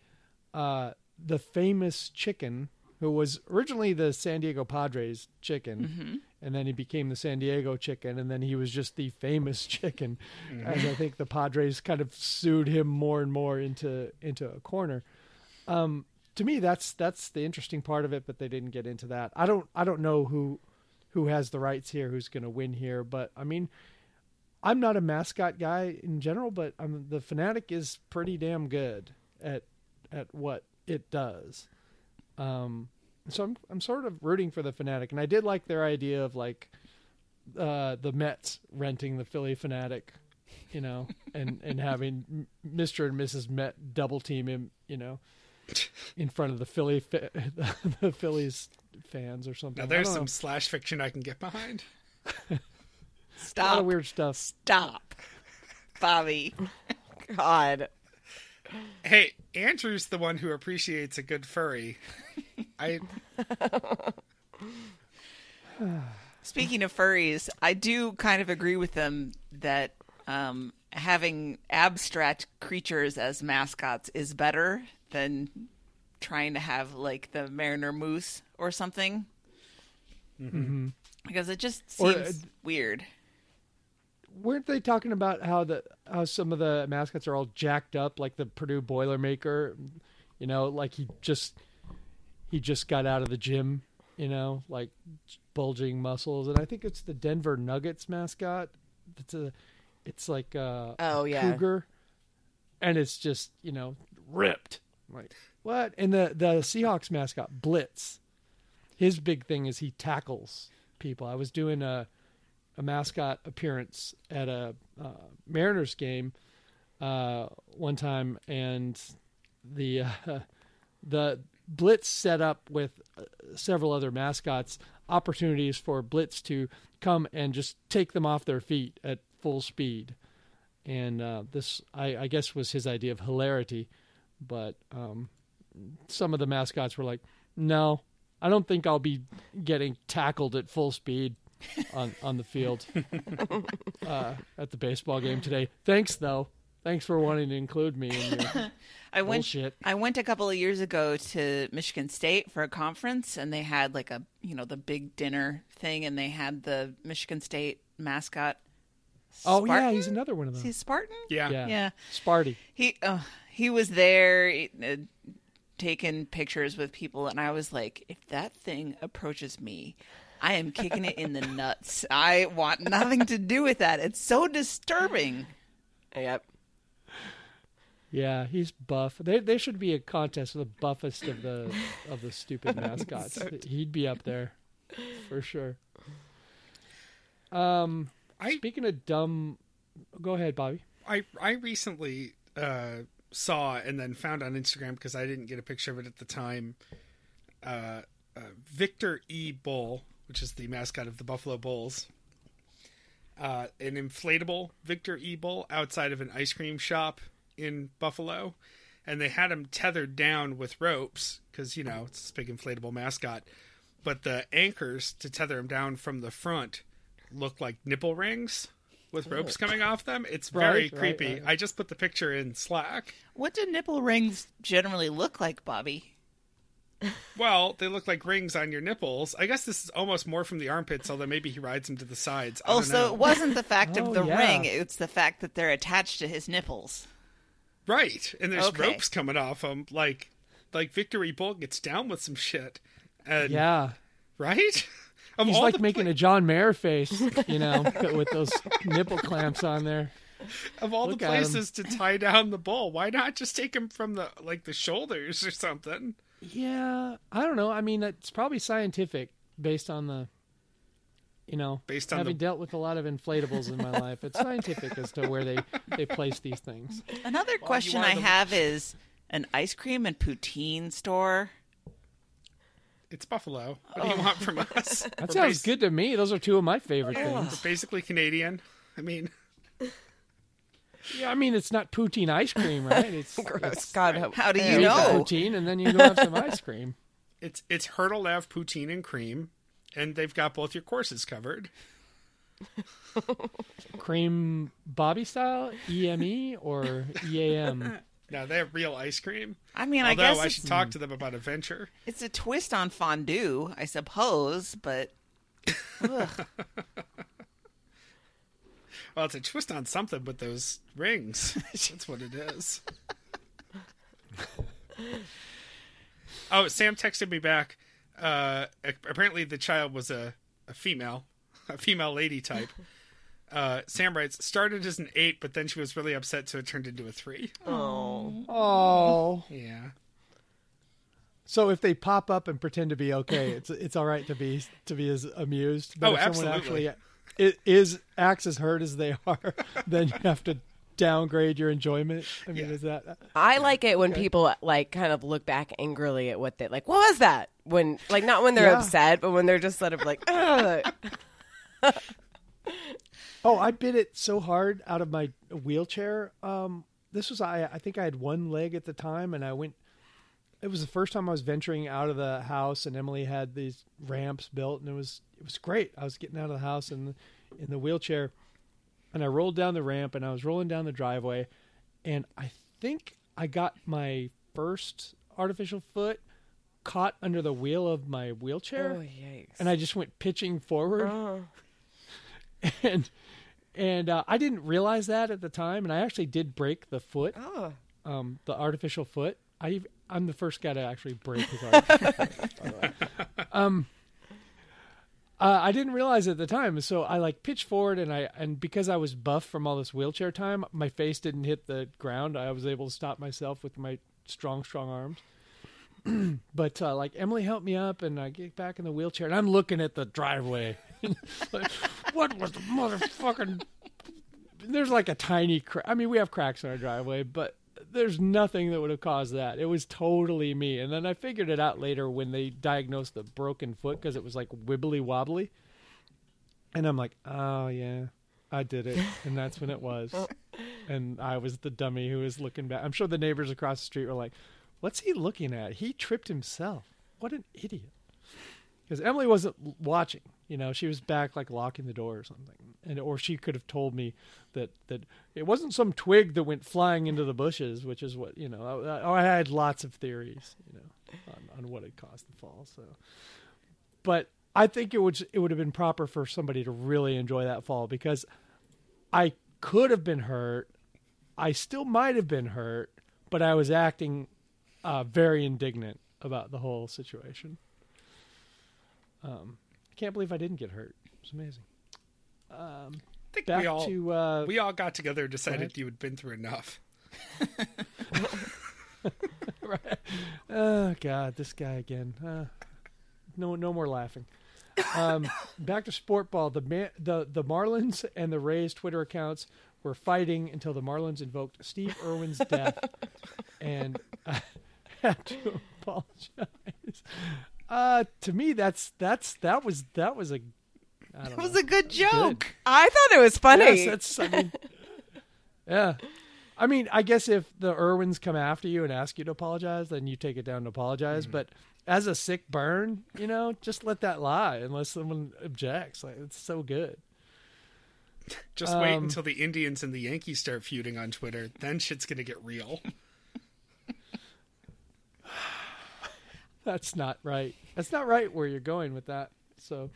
uh, the famous chicken who was originally the San Diego Padres chicken, and then he became the San Diego chicken, and then he was just the famous chicken, as I think the Padres kind of sued him more and more into into a corner. Um, to me, that's that's the interesting part of it, but they didn't get into that. I don't I don't know who who has the rights here, who's going to win here, but I mean. I'm not a mascot guy in general, but I'm, the Phanatic is pretty damn good at at what it does. Um, so I'm I'm sort of rooting for the Phanatic, and I did like their idea of like uh, the Mets renting the Phillie Phanatic, you know, and and having Mr. and Mrs. Met double team him, you know, in front of the Philly fa- the Phillies fans or something. Now there's some know. slash fiction I can get behind. a lot Stop. of weird stuff. Stop. Bobby. God. Hey, Andrew's the one who appreciates a good furry. I Speaking of furries, I do kind of agree with them that um, having abstract creatures as mascots is better than trying to have like the Mariner Moose or something. Because it just Or, seems uh, weird. weren't they talking about how the how some of the mascots are all jacked up like the Purdue Boilermaker you know like he just he just got out of the gym you know like bulging muscles. And I think it's the Denver Nuggets mascot. It's a it's like a Oh, yeah. cougar. And it's just you know ripped. Like what? And the the Seahawks mascot Blitz. His big thing is he tackles people. I was doing a a mascot appearance at a uh, Mariners game uh, one time, and the uh, the Blitz set up with uh, several other mascots opportunities for Blitz to come and just take them off their feet at full speed, and uh, this I, I guess was his idea of hilarity, but um, some of the mascots were like, "No, I don't think I'll be getting tackled at full speed." on on the field uh, at the baseball game today. Thanks though. Thanks for wanting to include me in your I went bullshit. I went a couple of years ago to Michigan State for a conference and they had like a you know the big dinner thing and they had the Michigan State mascot. Oh yeah, he's another one of Is them. he Spartan? yeah. Yeah, Yeah. Sparty. He uh, he was there uh, taking pictures with people and I was like if that thing approaches me I am kicking it in the nuts. I want nothing to do with that. It's so disturbing. Yep. Yeah, he's buff. They they should be a contest of the buffest of the of the stupid mascots. He'd be up there for sure. Um, I speaking of dumb, go ahead, Bobby. I I recently uh, saw and then found on Instagram because I didn't get a picture of it at the time. Uh, uh, Victor E. Bull, which is the mascot of the Buffalo Bulls, uh, an inflatable Victor E. Bull outside of an ice cream shop in Buffalo, and they had him tethered down with ropes because you know it's this big inflatable mascot, but the anchors to tether him down from the front look like nipple rings with oh. ropes coming off them. It's very Right, right, creepy. right. I just put the picture in Slack. What do nipple rings generally look like, Bobby? Well, they look like rings on your nipples. I guess this is almost more from the armpits, although maybe he rides them to the sides. I Oh, so it wasn't the fact Oh, of the yeah. ring; it's the fact that they're attached to his nipples. Right, and there's Okay. ropes coming off him. Like, like Victory Bull gets down with some shit, and Yeah, right. Of he's all like the making a John Mayer face, you know, with those nipple clamps on there. of all the Look at him. places to tie down the bull, why not just take him from the like the shoulders or something? Yeah, I don't know. I mean, it's probably scientific based on the, you know, Based on having the- dealt with a lot of inflatables in my life. It's scientific as to where they they place these things. Another question I the- have is an ice cream and poutine store. It's Buffalo. What do you oh. want from us? That We're sounds bas- good to me. Those are two of my favorite We're things. basically Canadian. I mean, Yeah, I mean it's not poutine ice cream, right? It's, Gross. it's God, hope- How do you you eat the know? poutine and then you go have some ice cream. It's it's Hertel Ave poutine and cream, and they've got both your courses covered. Cream Bobby style, EME or EAM. Now they have real ice cream. I mean, I Although guess I should talk to them about a venture. it's a twist on fondue, I suppose, but. Well, it's a twist on something with those rings. That's what it is. oh, Sam texted me back. Uh, apparently, the child was a, a female, a female lady type. Uh, Sam writes, started as an eight, but then she was really upset, so it turned into a three. Oh. Oh. Yeah. So if they pop up and pretend to be okay, it's it's all right to be to be as amused. But Oh, if someone absolutely. actually i- is acts as hurt as they are, then you have to downgrade your enjoyment. I mean, Yeah. is that I like it when people like kind of look back angrily at what they like. What was that? When like not when they're Yeah. upset, but when they're just sort of like, Ugh. Oh, I bit it so hard out of my wheelchair. Um, this was I. I think I had one leg at the time, and I went. It was the first time I was venturing out of the house, and Emily had these ramps built, and it was it was great. I was getting out of the house and in the wheelchair, and I rolled down the ramp, and I was rolling down the driveway, and I think I got my first artificial foot caught under the wheel of my wheelchair oh yikes! and I just went pitching forward, Oh. and and uh, I didn't realize that at the time, and I actually did break the foot, Oh. um, the artificial foot. I I'm the first guy to actually break his artificial foot. by the way. Um, uh, I didn't realize at the time, so I like pitched forward, and I and because I was buff from all this wheelchair time, my face didn't hit the ground. I was able to stop myself with my strong, strong arms. but uh, like Emily helped me up, and I get back in the wheelchair, and I'm looking at the driveway. like, what was the motherfucking? There's like a tiny crack. I mean, we have cracks in our driveway, but there's nothing that would have caused that. It was totally me. And then I figured it out later when they diagnosed the broken foot because it was like wibbly wobbly. And I'm like, oh yeah, I did it, and that's when it was. and I was the dummy who was looking back. I'm sure the neighbors across the street were like, "What's he looking at? He tripped himself. What an idiot!" Because Emily wasn't watching. You know, she was back like locking the door or something, and or she could have told me that that it wasn't some twig that went flying into the bushes, which is what you know. I, I had lots of theories, you know, on, on what had caused the fall. So, but I think it would it would have been proper for somebody to really enjoy that fall because I could have been hurt. I still might have been hurt, but I was acting uh, very indignant about the whole situation. Um, I can't believe I didn't get hurt. It's amazing. I think Back we all to uh, we all got together and decided you had been through enough. Oh God, this guy again. Uh, no, no more laughing. Um, back to sport ball. The man, the the Marlins and the Rays Twitter accounts were fighting until the Marlins invoked Steve Irwin's death, and I had to apologize. Uh, to me, that's that's that was that was a. I it was know. a good joke. I thought it was funny. Yes, that's. I mean, yeah. I mean, I guess if the Irwins come after you and ask you to apologize, then you take it down to apologize. But as a sick burn, you know, just let that lie unless someone objects. Like it's so good. Just wait Um, until the Indians and the Yankees start feuding on Twitter. Then shit's gonna get real. That's not right. That's not right where you're going with that. So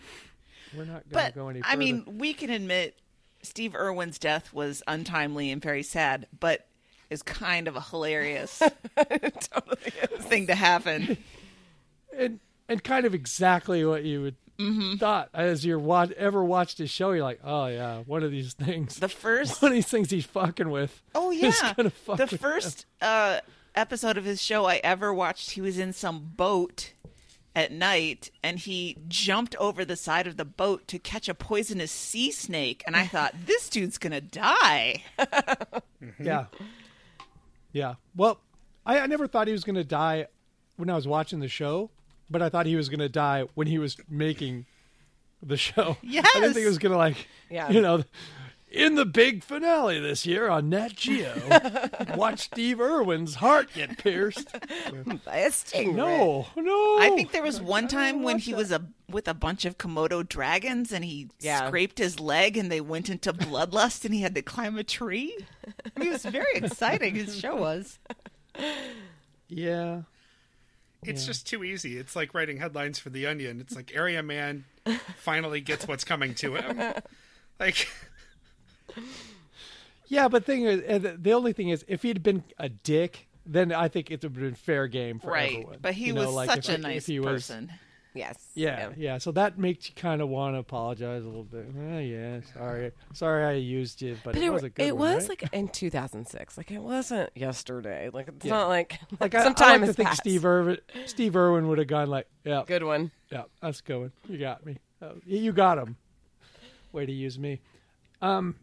we're not going to go any further. I mean, we can admit Steve Irwin's death was untimely and very sad, but is kind of a hilarious totally thing to happen. and and kind of exactly what you would thought as you're watch ever watched his show. You're like, oh yeah, one of these things. The first one of these things he's fucking with. Oh yeah, the first uh, episode of his show I ever watched, he was in some boat at night, and he jumped over the side of the boat to catch a poisonous sea snake, and I thought this dude's gonna die. Mm-hmm. Yeah. Yeah. Well, I, I never thought he was going to die when I was watching the show, but I thought he was going to die when he was making the show. I didn't think it was going to like, Yeah. you know, In the big finale this year on Nat Geo, watch Steve Irwin's heart get pierced. By a stingray. No, no. I think there was one time when he was a with a bunch of Komodo dragons and he Yeah. scraped his leg and they went into bloodlust and he had to climb a tree. I mean, it was very exciting. His show was. Yeah. It's Yeah. just too easy. It's like writing headlines for The Onion. It's like Area Man finally gets what's coming to him. Like, Yeah, but thing is, uh, the- the only thing is, if he'd been a dick, then I think it would have been fair game for Right, everyone. but he You know, was like, such if- a nice if he was- person. Yes. Yeah, yeah. So that makes you kind of want to apologize a little bit. Oh, yeah, sorry, sorry, I used you, but, But it it, was a good it one, was right? like in 2006. Like it wasn't yesterday. Like it's Yeah. not like like I, some I time like to think passed. Steve Irwin, Steve Irwin would have gone like, yeah, Good one. yeah, that's going. You got me. Uh, you got him. Way to use me. Um,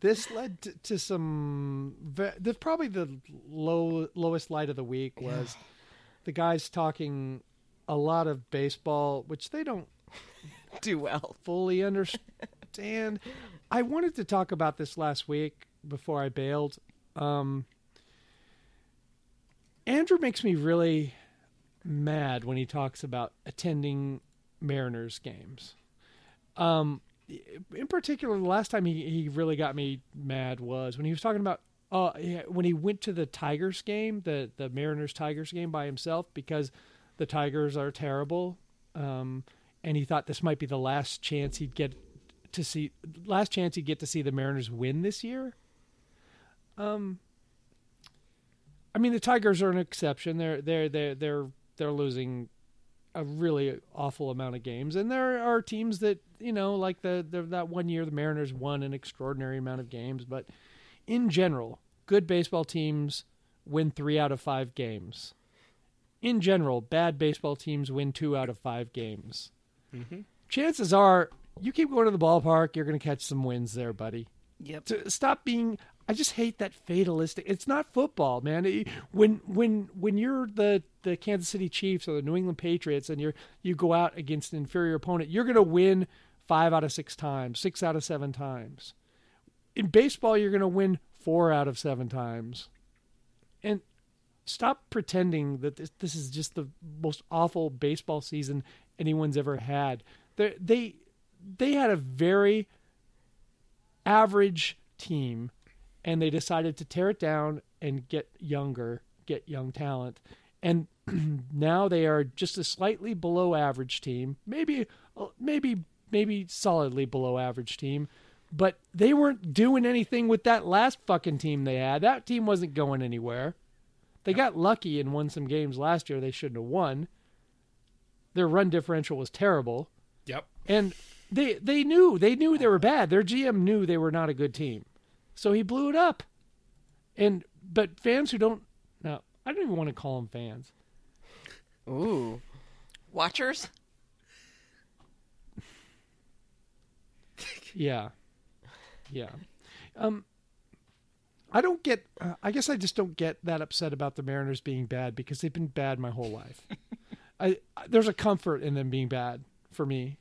this led to, to some. The, probably the low lowest light of the week was the guys talking a lot of baseball, which they don't Do well. fully understand. I wanted to talk about this last week before I bailed. Um, Andrew makes me really mad when he talks about attending Mariners games. Um, in particular, the last time he, he really got me mad was when he was talking about uh, when he went to the Tigers game, the the Mariners Tigers game by himself because the Tigers are terrible. Um, and he thought this might be the last chance he'd get to see last chance he'd get to see the Mariners win this year. Um I mean the Tigers are an exception. They're they're they're they're they're losing a really awful amount of games and there are teams that, you know, like the, the that one year the Mariners won an extraordinary amount of games, but in general, good baseball teams win 3 out of 5 games. In general, bad baseball teams win 2 out of 5 games mm-hmm. chances are you keep going to the ballpark, you're going to catch some wins there, buddy. Yep. To stop being I just hate that fatalistic. It's not football, man. When when when you're the the Kansas City Chiefs or the New England Patriots and you're you go out against an inferior opponent, you're going to win 5 out of 6 times, 6 out of 7 times. In baseball, you're going to win 4 out of 7 times. And stop pretending that this, this is just the most awful baseball season anyone's ever had. They they they had a very average team and they decided to tear it down and get younger, get young talent. And now they are just a slightly below average team, maybe uh, maybe maybe solidly below average team, but they weren't doing anything with that last fucking team they had. That team wasn't going anywhere. They got lucky and won some games last year they shouldn't have won. Their run differential was terrible, yep. and they they knew they knew they were bad. Their GM knew they were not a good team, so he blew it up. And but fans who don't now I don't even want to call them fans. Ooh. Watchers? Yeah, yeah. Um, I don't get. Uh, I guess I just don't get that upset about the Mariners being bad because they've been bad my whole life. I, I there's a comfort in them being bad for me.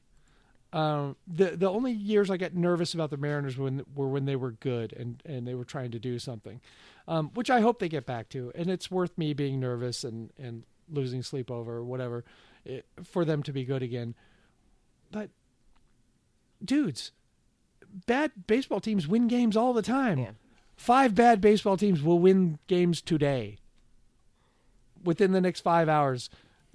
Um, the the only years I got nervous about the Mariners when were when they were good and and they were trying to do something, um, which I hope they get back to. And it's worth me being nervous and and losing sleep over or whatever it, for them to be good again. But dudes, bad baseball teams win games all the time. Yeah. Five bad baseball teams will win games today. Within the next five hours,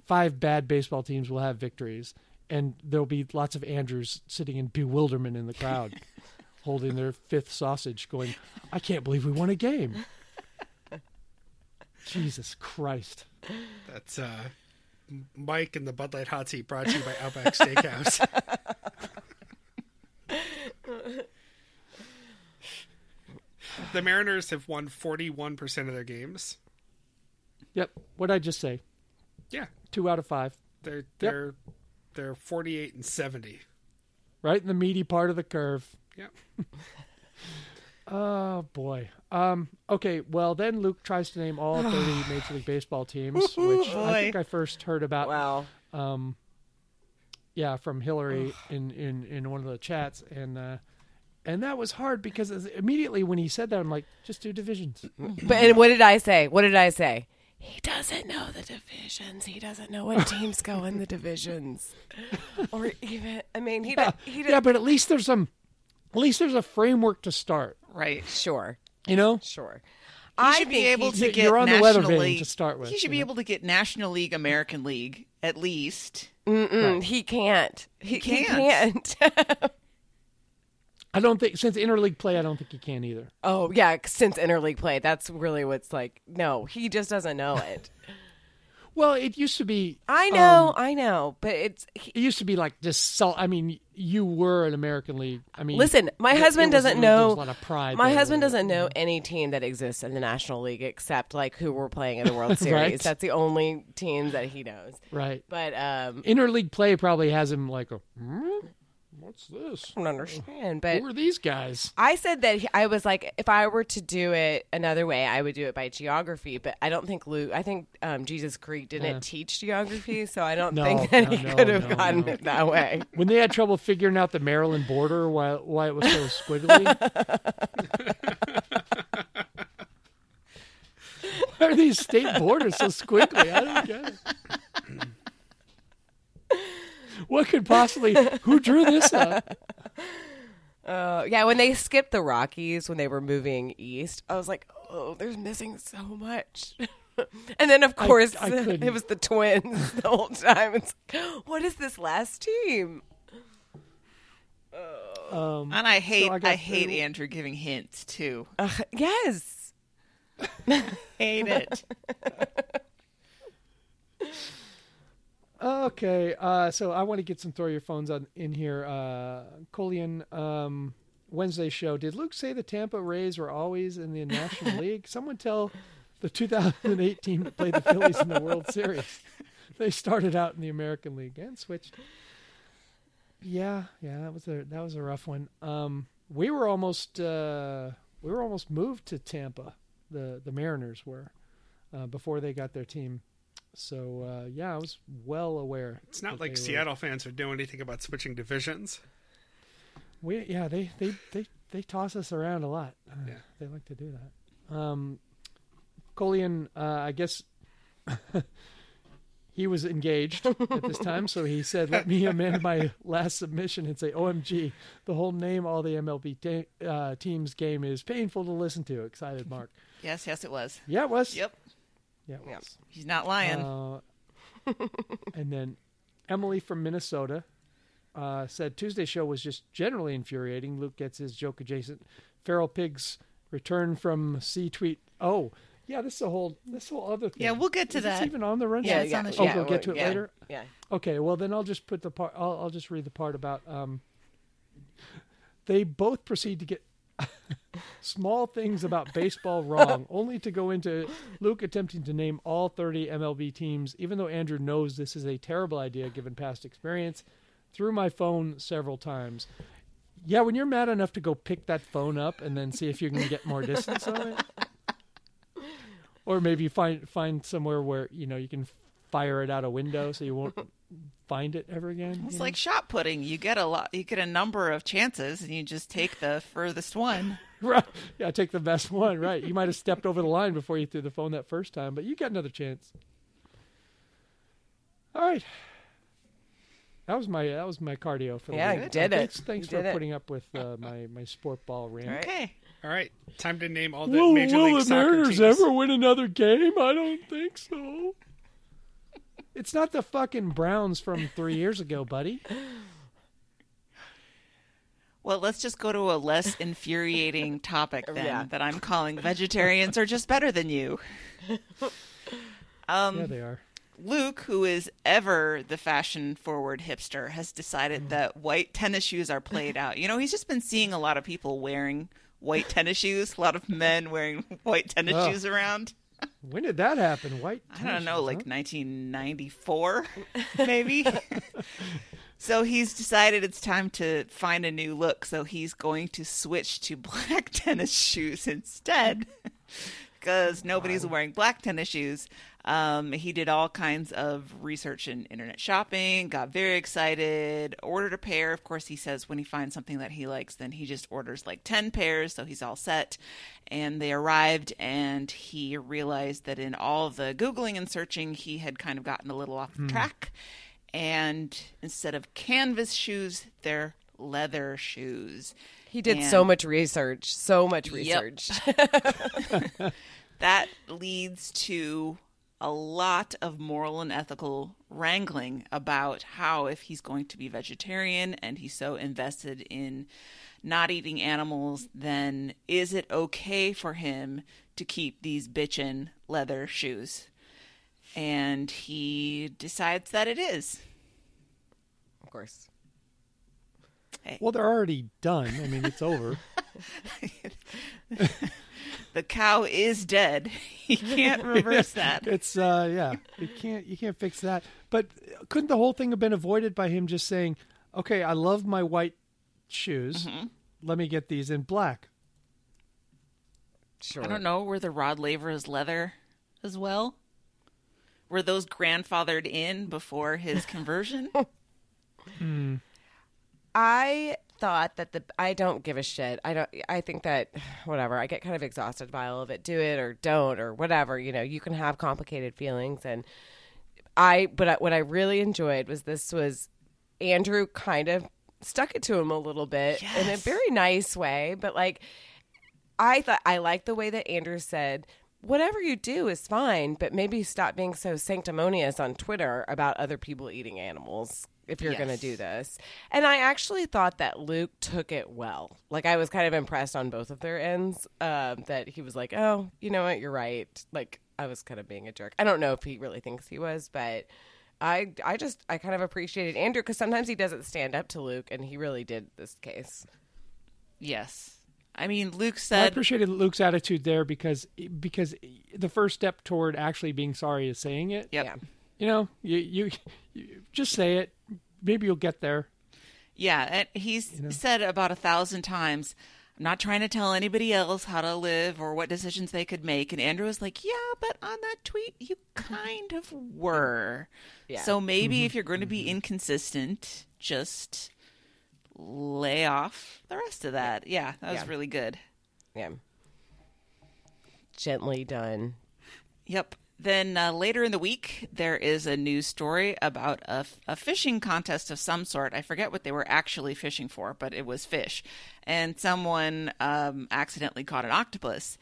five bad baseball teams will have victories, and there'll be lots of Andrews sitting in bewilderment in the crowd, holding their fifth sausage, going, "I can't believe we won a game." Jesus Christ! That's uh, Mike and the Bud Light Hot Seat brought to you by Outback Steakhouse. the Mariners have won 41% of their games. Yep, what would I just say? Yeah, Two out of five, they're they're they're 48 and 70. right in the meaty part of the curve. Yep. Oh boy. Um. Okay. Well, then Luke tries to name all 30 Major League Baseball teams, which I think I first heard about. Wow. Um. Yeah, from Hillary in in in one of the chats, and uh, and that was hard because immediately when he said that, I'm like, just do divisions. But and what did I say? What did I say? He doesn't know the divisions. He doesn't know what teams go in the divisions, or even. I mean, he. Yeah, He. yeah, but at least there's some, at least there's a framework to start. Right. Sure. You know, Sure. He I should be able he- to You're get on the National weather League to start with, He should be know? able to get National League, American League, at least. Mm-mm, He can't. He, he can't. can't. I don't think since interleague play, I don't think he can either. oh yeah, since interleague play, that's really what's like. No, he just doesn't know it. Well, it used to be. I know, um, I know, but it's. He, it used to be like just so. I mean, you were an American League. I mean, listen, my it- it husband was- doesn't know. a lot of pride. My husband doesn't know any team that exists in the National League except like who we're playing in the World Series. Right. That's the only team that he knows. Right. But um, Interleague play probably has him like, a, hmm? What's this? I don't understand. But Who are these guys? I said that he, I was like, if I were to do it another way, I would do it by geography. But I don't think Luke. I think um, Jesus Creek didn't Yeah. teach geography, so I don't No, think that no, he no, could have gotten it that way. When they had trouble figuring out the Maryland border, why why it was so squiggly. why are these state borders so squiggly? I don't get it. What could possibly? Who drew this up? Uh, yeah, when they skipped the Rockies when they were moving east, I was like, oh, they're missing so much. and then of course I couldn't. it was the Twins the whole time. It's like, what is this last team? Um, And I hate I I, got- hate Andrew giving hints too. Uh, yes. Hate it. Okay, uh, so I want to get some throw your phones on in here. Uh, Colian, um, Wednesday show. Did Luke say the Tampa Rays were always in the National League? Someone tell the 2008 team that played the Phillies in the World Series. They started out in the American League and switched. Yeah, yeah, that was a that was a rough one. Um, we were almost uh, we were almost moved to Tampa. The the Mariners were uh, before they got their team. So uh, yeah, I was well aware. It's not like they were- Seattle fans are doing anything about switching divisions. We yeah they they they they toss us around a lot. Uh, Yeah. They like to do that. Um, Colian, uh, I guess he was engaged at this time, so he said, "Let me amend my last submission and say, OMG, the whole name all the MLB te- uh, teams game is painful to listen to." Excited Mark. Yes, yes, it was. Yeah, it was. Yep, Yeah, it was. he's not lying. Uh, and then Emily from Minnesota uh, said Tuesday show was just generally infuriating. Luke gets his joke adjacent. Feral pigs return from C tweet. Oh, yeah, this is a whole this whole other thing. Yeah, we'll get to Is that. even on the run? Yeah, Yeah, it's on the Oh, we'll get to it yeah, later. Yeah. Okay, well then I'll just put the part. I'll, I'll just read the part about. Um, they both proceed to get small things about baseball wrong, only to go into Luke attempting to name all 30 MLB teams, even though Andrew knows this is a terrible idea given past experience. Through my phone several times. Yeah, when you're mad enough to go pick that phone up and then see if you can get more distance on it, or maybe find find somewhere where you know you can fire it out a window so you won't find it ever again. It's you know? like shot putting. You get a lot. You get a number of chances, and you just take the furthest one. right, yeah, take the best one. Right, you might have stepped over the line before you threw the phone that first time, but you got another chance. All right, that was my that was my cardio for the Yeah, week. you did thanks, it. Thanks You for did it. putting up with uh, my my sport ball rant. Okay. All right, time to name all the Will, Major will League the Soccer Mariners teams. ever win another game? I don't think so. It's not the fucking Browns from three years ago, buddy. Well, let's just go to a less infuriating topic then Yeah. that I'm calling vegetarians are just better than you. Um, Yeah, they are. Luke, who is ever the fashion forward hipster, has decided that white tennis shoes are played out. You know, he's just been seeing a lot of people wearing white tennis shoes, a lot of men wearing white tennis Oh. shoes around. When did that happen? White. I don't know, like huh? 1994, maybe. so he's decided it's time to find a new look. So he's going to switch to black tennis shoes instead. because nobody's wearing black tennis shoes. Um, he did all kinds of research in internet shopping, got very excited, ordered a pair. Of course, he says when he finds something that he likes, then he just orders like 10 pairs, so he's all set. And they arrived, and he realized that in all the Googling and searching, he had kind of gotten a little off the track. And instead of canvas shoes, they're leather shoes. He did And- so much research, so much Yep. research. that leads to a lot of moral and ethical wrangling about how if he's going to be vegetarian and he's so invested in not eating animals then is it okay for him to keep these bitchin leather shoes and he decides that it is of course. Well, they're already done. I mean, it's over. the cow is dead he can't reverse that It's uh yeah, you can't you can't fix that. But couldn't the whole thing have been avoided by him just saying, "Okay, I love my white shoes. Mm-hmm. Let me get these in black." Sure. I don't know. where the Rod Lavers leather as well? Were those grandfathered in before his conversion? I thought that the I don't give a shit. I don't. I think that whatever. I get kind of exhausted by all of it. Do it or don't or whatever. You know, you can have complicated feelings, and I. But I, what I really enjoyed was this was Andrew kind of stuck it to him a little bit in a very nice way, but like I thought I like the way that Andrew said. Whatever you do is fine, but maybe stop being so sanctimonious on Twitter about other people eating animals if you're going to do this. And I actually thought that Luke took it well. Like I was kind of impressed on both of their ends. Um, that he was like, "Oh, you know what? You're right." Like I was kind of being a jerk. I don't know if he really thinks he was, but I I just I kind of appreciated Andrew because sometimes he doesn't stand up to Luke, and he really did this case. yes. I mean, Luke Well, I appreciated Luke's attitude there because because the first step toward actually being sorry is saying it. yep. Yeah. You know, you, you you just say it. Maybe you'll get there. Yeah, and he's said about a thousand times, I'm not trying to tell anybody else how to live or what decisions they could make. And Andrew was like, Yeah, but on that tweet, you kind of were. Yeah. So maybe mm-hmm. if you're going to be mm-hmm. inconsistent, just lay off the rest of that. Yeah, that was Yeah. really good. Yeah. Gently done. Yep. Then uh, later in the week, there is a news story about a, a fishing contest of some sort. I forget what they were actually fishing for, but it was fish. And someone um, accidentally caught an octopus.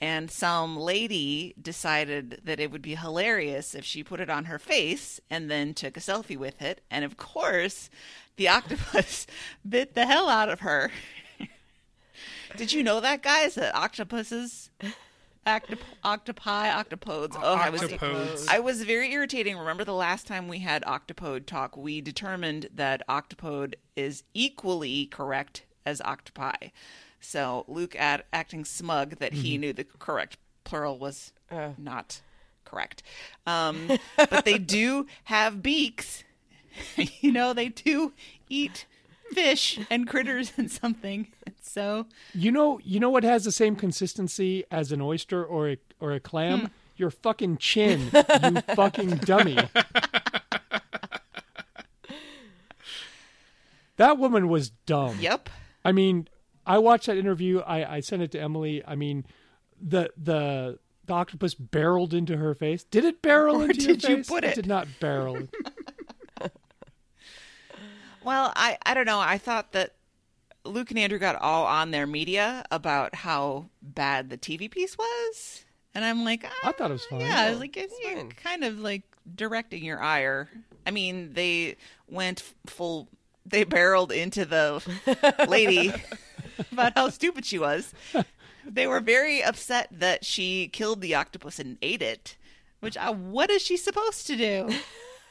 And some lady decided that it would be hilarious if she put it on her face and then took a selfie with it. And of course, the octopus bit the hell out of her. Did you know that, guys? That octopuses Octop- octopi, octopodes. Oh, I was Octopodes. I was very irritating. Remember the last time we had octopode talk, we determined that octopode is equally correct as octopi. So Luke ad- acting smug that he knew the correct plural was not correct. Um, but they do have beaks. you know, they do eat fish and critters and something. So You know, you know what has the same consistency as an oyster or a or a clam? Hmm. Your fucking chin, you fucking dummy. that woman was dumb. yep. I mean, I watched that interview. I, I sent it to Emily. I mean, the the the octopus barreled into her face. Did it barrel Where into your did you face? put it? did not barrel. Well, I, I don't know. I thought that Luke and Andrew got all on their media about how bad the TV piece was. And I'm like, I thought it was ah, fine. Yeah, I was like, it's, you're fine. kind of like directing your ire. I mean, they went full, they barreled into the lady about how stupid she was. They were very upset that she killed the octopus and ate it. Which, uh, what is she supposed to do?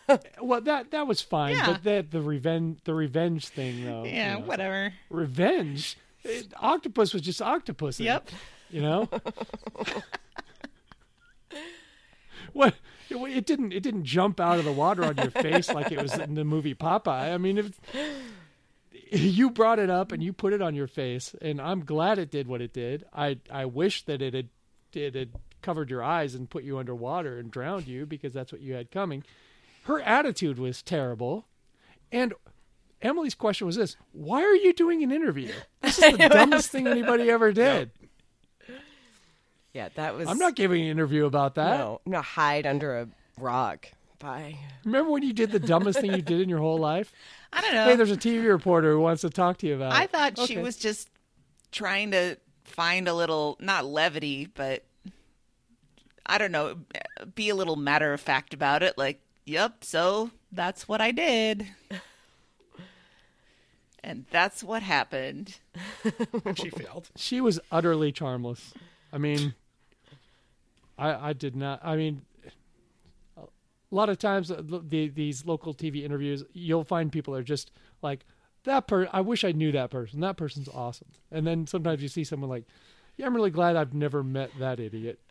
well, that that was fine, Yeah. but the the revenge the revenge thing though. Yeah, you know, whatever. Revenge. It- octopus was just octopus. Yep. You know. what? It, it didn't. It didn't jump out of the water on your face like it was in the movie Popeye. I mean, if you brought it up and you put it on your face, and I'm glad it did what it did. I I wish that it had it had covered your eyes and put you underwater and drowned you because that's what you had coming. Her attitude was terrible. And Emily's question was this Why are you doing an interview? This is the dumbest thing anybody ever did. Yeah, that was. I'm not giving an interview about that. No, I'm gonna hide under a rock. Bye. Remember when you did the dumbest thing you did in your whole life? I don't know. Hey, there's a TV reporter who wants to talk to you about I it. thought she was just trying to find a little not levity, but I don't know, be a little matter of fact about it. Like, yep, so that's what I did. And that's what happened. She failed. She was utterly charmless. I mean, I I did not. I mean, a lot of times uh, the, these local TV interviews, you'll find people are just like that. Per I wish I knew that person. That person's awesome. And then sometimes you see someone like, yeah, I'm really glad I've never met that idiot.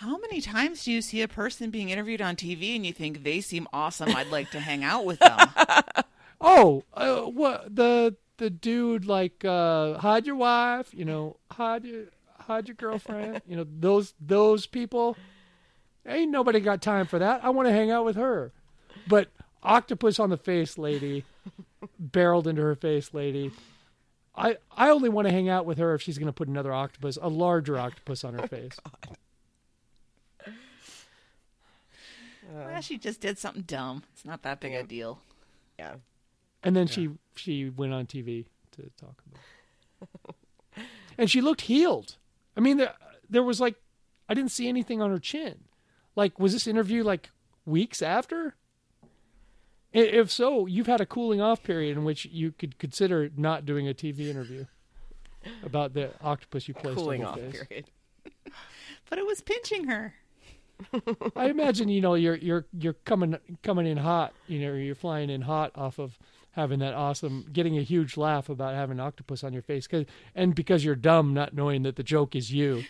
How many times do you see a person being interviewed on TV and you think they seem awesome? I'd like to hang out with them. Oh, uh, what the the dude like uh hide your wife, you know, hide your hide your girlfriend, you know, those those people. Ain't nobody got time for that. I want to hang out with her. But octopus on the face lady, barreled into her face lady. I I only want to hang out with her if she's going to put another octopus, a larger octopus on her face. Well, she just did something dumb. It's not that big a deal. Yeah. And then she she went on TV to talk about. It. and she looked healed. I mean, there there was like I didn't see anything on her chin. Like, was this interview like weeks after? If so, you've had a cooling off period in which you could consider not doing a TV interview about the octopus you placed Cooling on off your face. period. But it was pinching her. I imagine you know you're you're you're coming coming in hot. You know you're flying in hot off of having that awesome, getting a huge laugh about having an octopus on your face, 'cause- and because you're dumb, not knowing that the joke is you,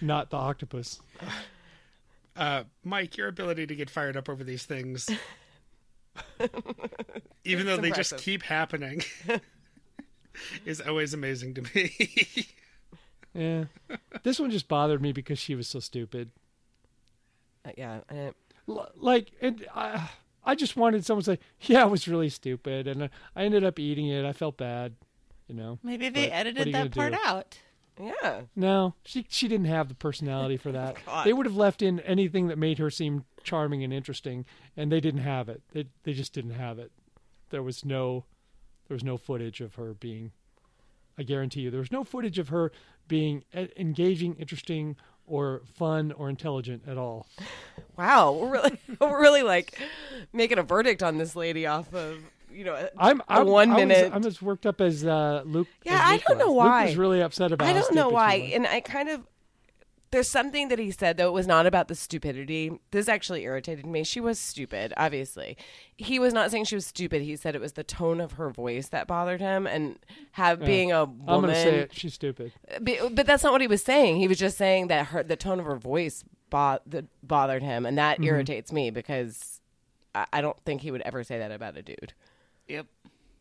not the octopus. Uh, Mike, your ability to get fired up over these things, even though they just keep happening, is always amazing to me. Yeah, this one just bothered me because she was so stupid. Uh, yeah. I, L- like and I, I just wanted someone to say, "Yeah, it was really stupid," and I- I ended up eating it. I felt bad, you know. Maybe they what are edited that part do? out. yeah. No, she she didn't have the personality for that. They would have left in anything that made her seem charming and interesting, and they didn't have it. They they just didn't have it. There was no there was no footage of her being. I guarantee you, there was no footage of her being engaging, interesting, or fun or intelligent at all. Wow. We're really, we're really like making a verdict on this lady off of you know. I'm, I'm one I was- minute. I'm as worked up as uh, Luke. Yeah, as I don't know why. Luke was really upset about. I don't know why, and I kind of there's something that he said though it was not about the stupidity. This actually irritated me. She was stupid, obviously. He was not saying she was stupid. He said it was the tone of her voice that bothered him, and have being a woman. I'm gonna say it. She's stupid. But, but that's not what he was saying. He was just saying that her the tone of her voice bo- that bothered him, and Mm-hmm. that irritates me because I, I don't think he would ever say that about a dude. Yep.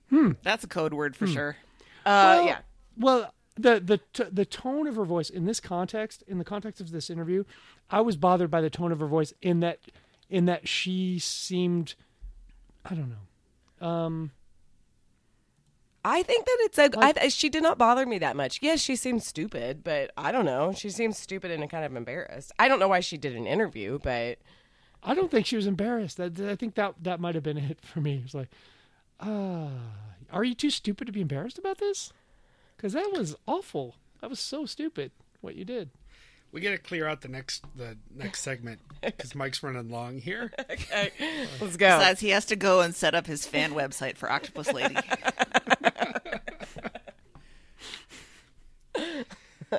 Hmm. That's a code word for sure. Uh, Well, yeah, Well, the the t- the tone of her voice in this context, in the context of this interview, I was bothered by the tone of her voice in that in that she seemed, I don't know. Um, I think that it's a. I, she did not bother me that much. Yes, she seemed stupid, but I don't know. She seems stupid and kind of embarrassed. I don't know why she did an interview, but I don't think she was embarrassed. I, I think that that might have been it for me. It was like, ah, are you too stupid to be embarrassed about this? Because that was awful. That was so stupid what you did. we got to clear out the next the next segment because Mike's running long here. okay, let's go. Besides, he has to go and set up his fan website for Octopus Lady.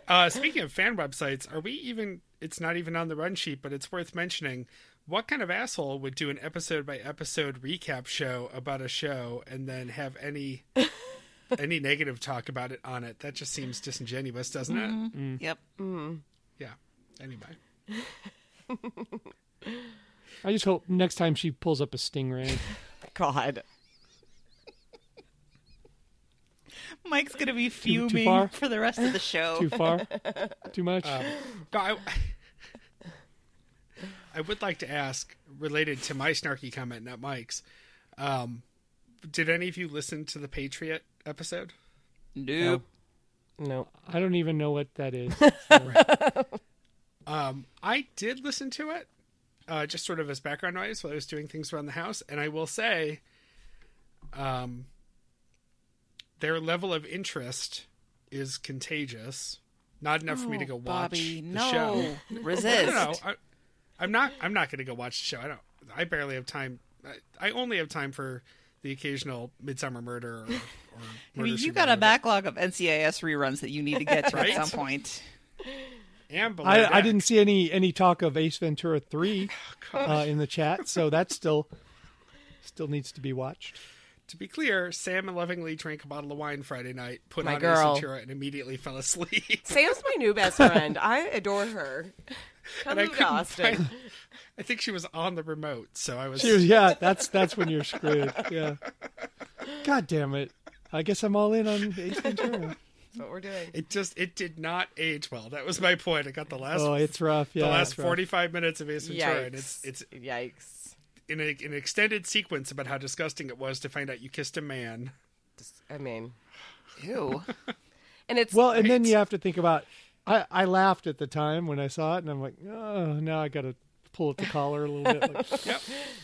Uh, speaking of fan websites, are we even? It's not even on the run sheet, but it's worth mentioning. What kind of asshole would do an episode by episode recap show about a show and then have any any negative talk about it on it? That just seems disingenuous, doesn't it? Yep. Yeah. Anyway, I just hope next time she pulls up a stingray. God, Mike's gonna be too fuming far? for the rest of the show. Too far? Too much? Um, no, I, I would like to ask, related to my snarky comment, not Mike's. Um, did any of you listen to the Patriot episode? nope. No. I don't even know what that is. Um, I did listen to it, uh, just sort of as background noise while I was doing things around the house, and I will say, um, their level of interest is contagious. Not enough for me to go watch Bobby, the no. show. Resist. No, no, I, I'm not. I'm not going to go watch the show. I don't. I barely have time. I, I only have time for the occasional Midsomer Murder. Or, or I Murder, mean, She you got a backlog of NCIS reruns that you need to get to Right? at some point. And Below I, I didn't see any any talk of Ace Ventura three uh, in the chat, so that still still needs to be watched. To be clear, Sam lovingly drank a bottle of wine Friday night, put My on girl. Ace Ventura, and immediately fell asleep. Sam's my new best friend. I adore her. Come And I to couldn't Austin. find- I think she was on the remote, so I was. She was, yeah, that's that's when you're screwed. Yeah. God damn it! I guess I'm all in on Ace Ventura. That's what we're doing. It just it did not age well. That was my point. I got the last Oh, it's rough. Yeah, the last forty five minutes of Ace Ventura, and it's it's Yikes. in a, an extended sequence about how disgusting it was to find out you kissed a man. I mean, Ew. and it's Well, and then you have to think about. I I laughed at the time when I saw it, and I'm like, oh, now I got to pull at the collar a little bit. Like, Yep.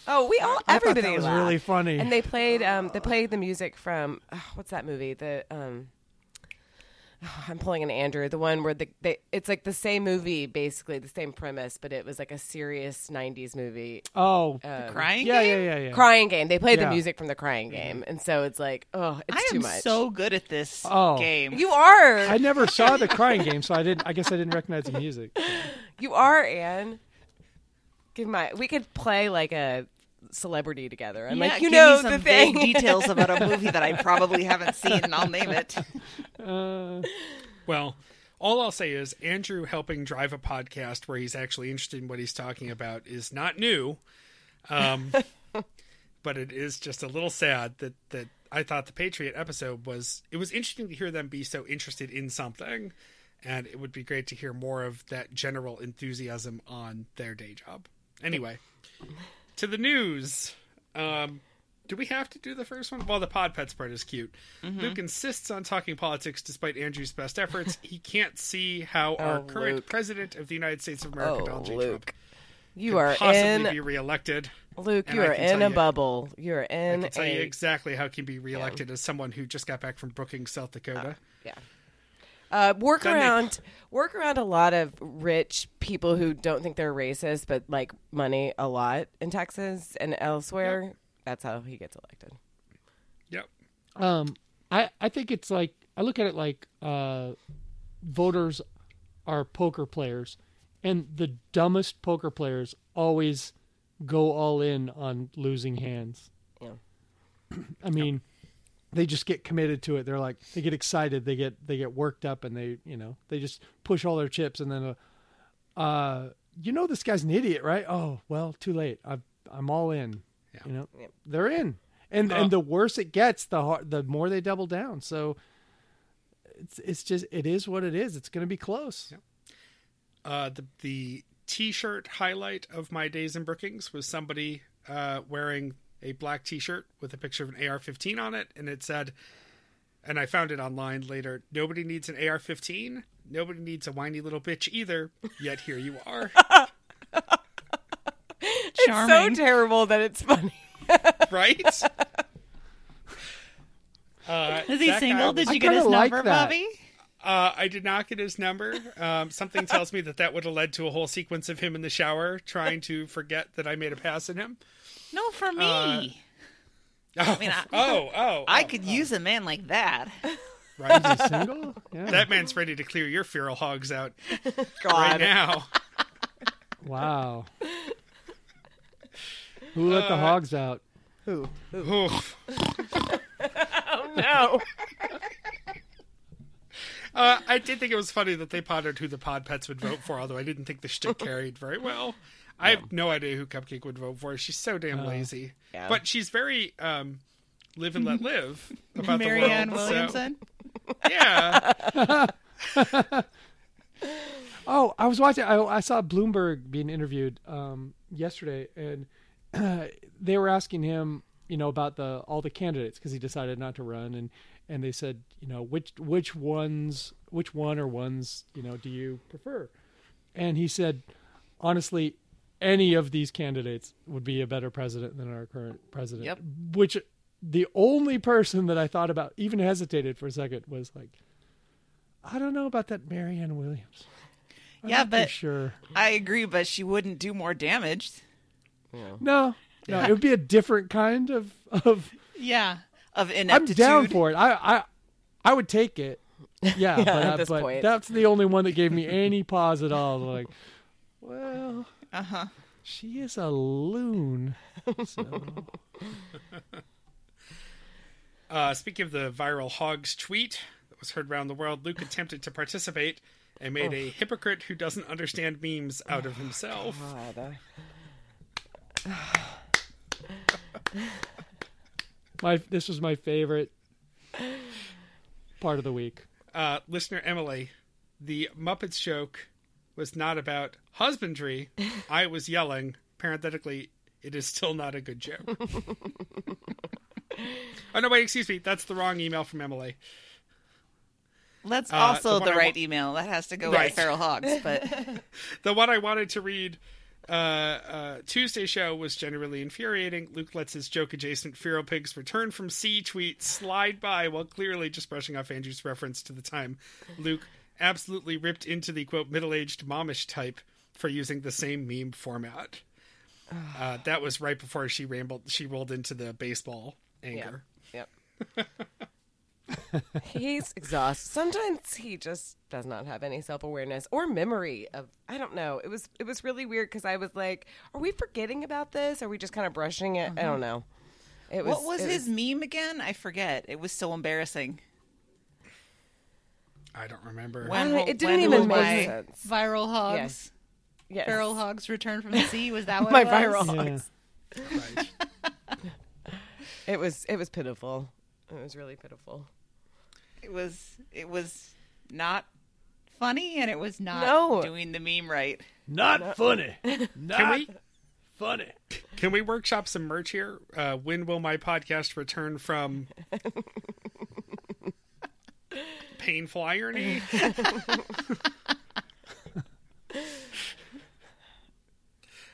oh, we all I everybody that was laughed. really funny. And they played um they played the music from uh, what's that movie? The um I'm pulling an Andrew, the one where the they, it's like the same movie, basically the same premise, but it was like a serious '90s movie, oh, um, Crying yeah, game? yeah, yeah, yeah. Crying Game. They played Yeah. the music from the Crying Game, and so it's like, oh, it's I too am much. so good at this Oh. game. you are, I never saw the crying game, so I didn't. I guess I didn't recognize the music. you are, Anne. Give my. We could play like a celebrity together. I'm Yeah, like, you give know me some the thing. vague details about a movie that I probably haven't seen, and I'll name it. Uh, Well, all I'll say is Andrew helping drive a podcast where he's actually interested in what he's talking about is not new. Um, but it is just a little sad that that I thought the Patriot episode was it was interesting to hear them be so interested in something and it would be great to hear more of that general enthusiasm on their day job. Anyway, to the news. Um do we have to do the first one? Well, the pod pets part is cute. Luke insists on talking politics despite Andrew's best efforts. he can't see how our Oh, current Luke. president of the United States of America, oh, Donald J. Luke, Trump, you are possibly in. be reelected. Luke, and you are in a you- bubble. You are in. I can tell a you exactly how he can be reelected as someone who just got back from Brookings, South Dakota. Yeah. Uh, work Doesn't around work around a lot of rich people who don't think they're racist but like money a lot in Texas and elsewhere. That's how he gets elected. Yep. um, I I think it's like I look at it like uh, voters are poker players, and the dumbest poker players always go all in on losing hands. Yeah. I mean, they just get committed to it. They're like they get excited, they get they get worked up, and they you know they just push all their chips, and then uh, uh you know this guy's an idiot, right? Oh well, too late. I I'm all in. Yeah. You know Yep. they're in, and Uh, and the worse it gets, the hard, the more they double down. So it's it's just it is what it is. It's going to be close. Uh, the the T-shirt highlight of my days in Brookings was somebody uh, wearing a black T-shirt with a picture of an AR-15 on it, and it said, and I found it online later. Nobody needs an AR-15. Nobody needs a whiny little bitch either. Yet here you are, Charming. So terrible that it's funny. right? Uh, Is he single? Did I you get his like number, that. Bobby? Uh, I did not get his number. Um, something tells me that that would have led to a whole sequence of him in the shower trying to forget that I made a pass at him. No, for me. Uh, Oh, mean, I- oh, oh, I oh, could oh, use a man like that. right. Is he single? Yeah. that man's ready to clear your feral hogs out right now. wow. Who let the Uh, hogs out? Who? Oof. Oh no. Uh, I did think it was funny that they pondered who the pod pets would vote for, although I didn't think the shtick carried very well. I have no idea who Cupcake would vote for. She's so damn lazy. Yeah. But she's very um, Live and Let Live about Marianne the world. So, Williamson. yeah, Oh, I was watching. I, I saw Bloomberg being interviewed um, yesterday, and they were asking him, you know, about the all the candidates because he decided not to run, and and they said, you know, which which ones, which one or ones, you know, do you prefer? And he said, honestly, any of these candidates would be a better president than our current president. Yep. Which the only person that I thought about, even hesitated for a second, was like, I don't know about that Marianne Williams. I'm Yeah, but- sure. I agree, but she wouldn't do more damage. No, no, it would be a different kind of of. Yeah, of ineptitude. I'm ineptitude. down for it. I I I would take it. Yeah, but, at uh, this but point. that's the only one that gave me any pause at all. Like, well, Uh huh. she is a loon. So. Uh, speaking of the viral hogs tweet that was heard around the world, Luke attempted to participate and made a hypocrite who doesn't understand memes out of himself. God. My this was my favorite part of the week. Uh, listener Emily, the Muppets joke was not about husbandry. I was yelling. Parenthetically, it is still not a good joke. oh no, wait, excuse me. That's the wrong email from Emily. That's Uh, also the the, right wa- email. That has to go Right. with Feral Hogs. But The one I wanted to read uh, uh, Tuesday show was generally infuriating. Luke lets his joke adjacent Feral Pigs return from sea tweet slide by while clearly just brushing off Andrew's reference to the time Luke absolutely ripped into the quote middle aged momish type for using the same meme format. Uh, that was right before she rambled. She rolled into the baseball anger. Yep. He's exhausted. Sometimes he just does not have any self awareness or memory of. I don't know. It was it was really weird because I was like, "Are we forgetting about this? Are we just kind of brushing it?" I don't know. It was. what was it his meme again? I forget. It was so embarrassing. I don't remember. I When it didn't when even make sense. Viral hogs. Yes. Yes. Feral hogs return from the sea. Was that what My it was? viral Yeah. hogs. Right. It was. It was pitiful. It was really pitiful. It was. It was not funny, and it was not No. doing the meme right. Not funny. Can we funny. can we workshop some merch here? Uh, when will my podcast return from painful irony?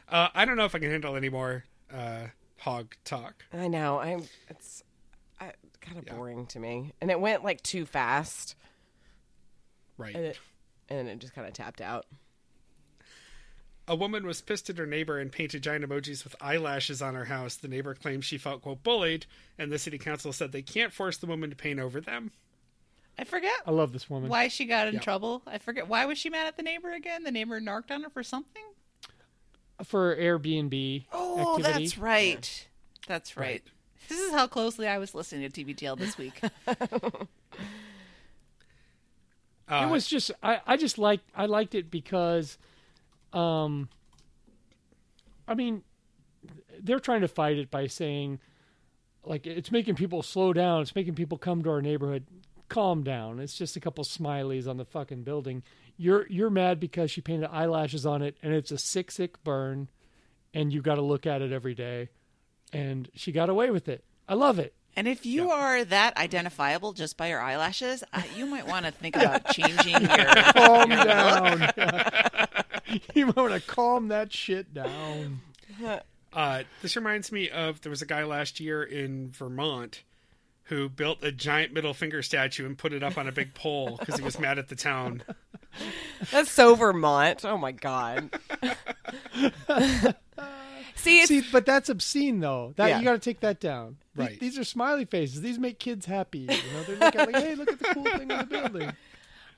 uh, I don't know if I can handle any more uh, hog talk. I know. I'm. It's I, kind of Yeah. boring to me, and it went like too fast, Right. and it and it just kind of tapped out. A woman was pissed at her neighbor and painted giant emojis with eyelashes on her house. The neighbor claimed she felt quote bullied, and the city council said they can't force the woman to paint over them. I forget I love this woman. Why she got in Yeah. trouble? I forget. Why was she mad at the neighbor again? The neighbor narked on her for something. For Airbnb Oh, activity. that's right. That's right. Right. This is how closely I was listening to TBTL this week. Uh, it was just I, I just liked I liked it because um I mean they're trying to fight it by saying like it's making people slow down, it's making people come to our neighborhood. Calm down. It's just a couple smileys on the fucking building. You're you're mad because she painted eyelashes on it and it's a sick sick burn and you got to look at it every day. And she got away with it. I love it. And if you are that identifiable just by your eyelashes, uh, you might want to think about changing your. Calm down. you might want to calm that shit down. Uh, this reminds me of there was a guy last year in Vermont who built a giant middle finger statue and put it up on a big pole because he was mad at the town. That's so Vermont. Oh my god. See, it's, See, but that's obscene though. That Yeah. you got to take that down. Th- Right. These are smiley faces. These make kids happy. You know, they're looking like, hey, look at the cool thing in the building.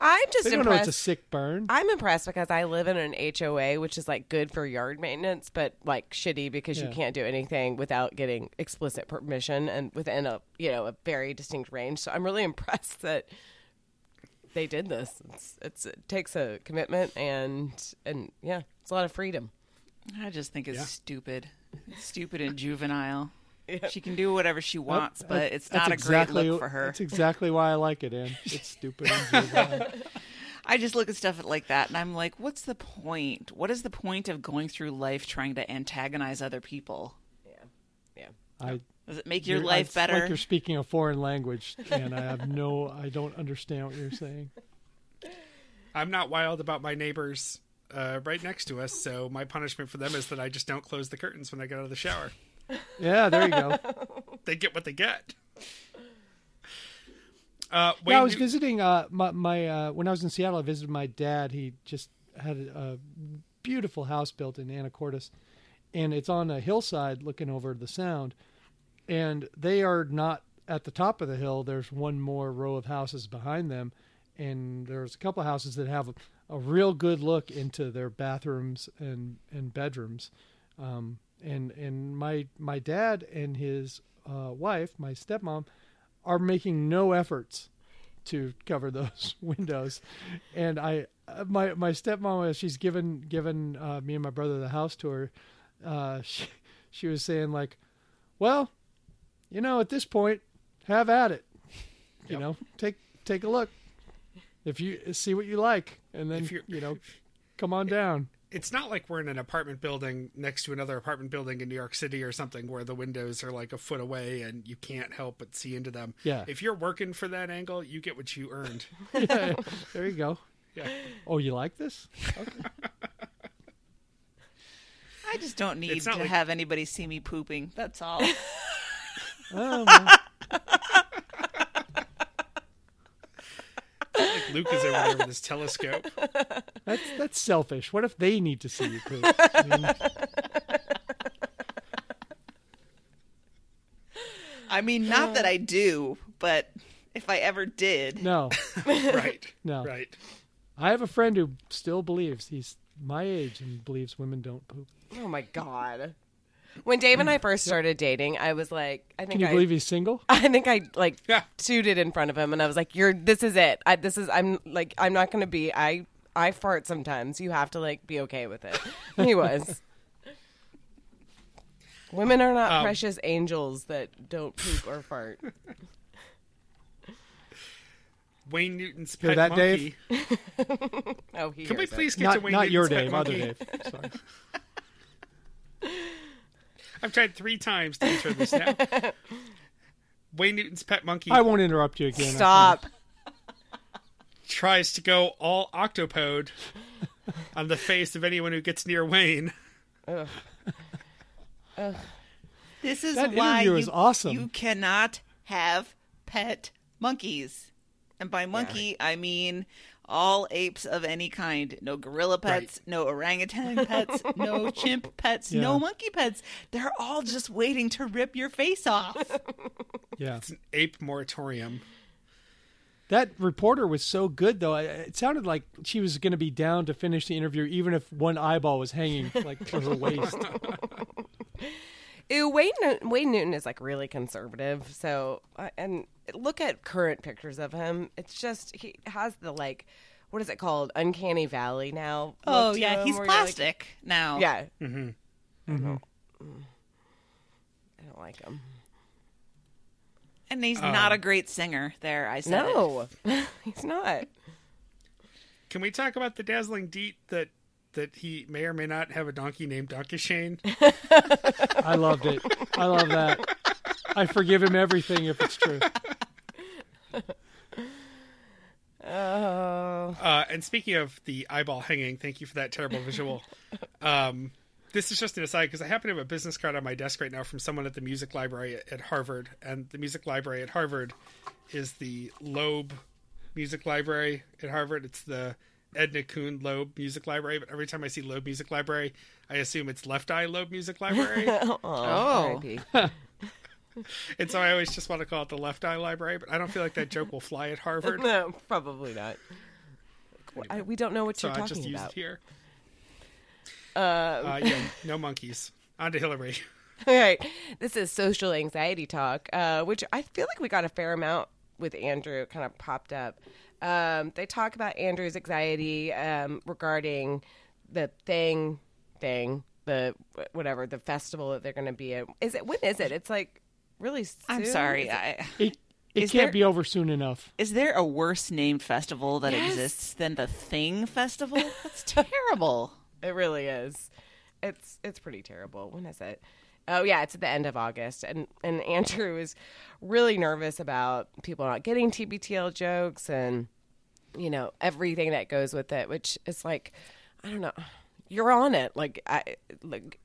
I'm just They don't know impressed. it's a sick burn. I'm impressed because I live in an HOA, which is like good for yard maintenance, but like shitty because you can't do anything without getting explicit permission and within a you know a very distinct range. So I'm really impressed that they did this. It's, it's it takes a commitment and and yeah, it's a lot of freedom. I just think it's Yeah. stupid. It's stupid and juvenile. She can do whatever she wants, Nope, but it's not a exactly- great look for her. That's exactly why I like it, Ann. It's stupid. and. I just look at stuff like that and I'm like, what's the point? What is the point of going through life trying to antagonize other people? Yeah. I Does it make your you're- life it's better? Like you're speaking a foreign language, and I have no. I don't understand what you're saying. I'm not wild about my neighbors uh, right next to us, so my punishment for them is that I just don't close the curtains when I get out of the shower. Yeah, there you go. They get what they get. Uh, Yeah, I was Newton- visiting uh, my, my uh, when I was in Seattle. I visited my dad. He just had a beautiful house built in Anacortes, and it's on a hillside looking over the Sound. And they are not at the top of the hill. There's one more row of houses behind them, and there's a couple houses that have a, a real good look into their bathrooms and and bedrooms. Um, and and my my dad and his uh, wife, my stepmom, are making no efforts to cover those windows. And I, uh, my my stepmom, as she's given given uh, me and my brother the house tour, uh, she she was saying like, well, you know, at this point, have at it. You Yep. know, take take a look. If you see what you like, and then you know, come on down. It's not like we're in an apartment building next to another apartment building in New York City or something where the windows are like a foot away and you can't help but see into them. Yeah. If you're working for that angle, you get what you earned. Yeah, there you go. Yeah. Oh, you like this? I just don't need to like- have anybody see me pooping. That's all. Oh, well, Like Luke is over there with his telescope. that's that's selfish. What if they need to see you poop? I mean, I mean, not that I do, but if I ever did, no, Right. No. Right. I have a friend who still believes he's my age and believes women don't poop. Oh my god. When Dave and I first started dating, I was like, I think Can you I, believe he's single? I think I like Yeah. tooted in front of him, and I was like, "You're this is it. I, this is I'm like I'm not gonna be. I I fart sometimes. You have to like be okay with it." He was. Women are not Um, precious angels that don't poop or fart. Wayne Newton's Hear pet that, monkey. Dave? Oh, he Can we hears it. please get to Not Wayne not your Newton's Dave, pet other? Dave. Sorry. I've tried three times to intro this now. Wayne Newton's pet monkey I won't interrupt you again. Stop. tries to go all octopode on the face of anyone who gets near Wayne. this is That why interview you, is awesome. you cannot have pet monkeys. And by monkey, I mean all apes of any kind. No gorilla pets, no orangutan pets, no chimp pets, no monkey pets. They're all just waiting to rip your face off. Yeah. It's an ape moratorium. That reporter was so good, though. It sounded like she was going to be down to finish the interview, even if one eyeball was hanging like to her waist. Ew, Wayne Newton, Wayne Newton is like really conservative. So, uh, and look at current pictures of him. It's just he has the like, what is it called? Uncanny Valley now. oh yeah, him, he's where you're like- plastic now. yeah, Mm-hmm. I don't, I don't like him. and he's Um, not a great singer. There, I said. it. No, he's not. Can we talk about the dazzling deet that that he may or may not have a donkey named Donkey Shane? I loved it. I love that. I forgive him everything if it's true. Oh, Uh, and speaking of the eyeball hanging, thank you for that terrible visual. Um, this is just an aside because I happen to have a business card on my desk right now from someone at the music library at Harvard, and the music library at Harvard is the Loeb Music Library at Harvard. It's the Edna Kuhn Loeb Music Library, but every time I see Loeb Music Library, I assume it's Left Eye Loeb Music Library, oh, Oh. And so I always just want to call it the Left Eye Library. But I don't feel like that joke will fly at Harvard, no, probably not. I, we don't know what so you're I talking just use about. it here. Uh, Uh, yeah, no monkeys. On to Hillary. All right. This is social anxiety talk, uh, which I feel like we got a fair amount with Andrew. It kind of popped up. Um, they talk about Andrew's anxiety um, regarding the thing, thing, the whatever the festival that they're going to be at. Is it when is it? It's like really. Soon? I'm sorry. Is it- I, It, it Is can't there- be over soon enough. is there a worse named festival that Yes. exists than the Thing Festival? That's terrible. It really is. It's it's pretty terrible. When is it? Oh yeah, it's at the end of August, and and Andrew is really nervous about people not getting TBTL jokes and you know everything that goes with it, which is like I don't know. You're on it, like I like.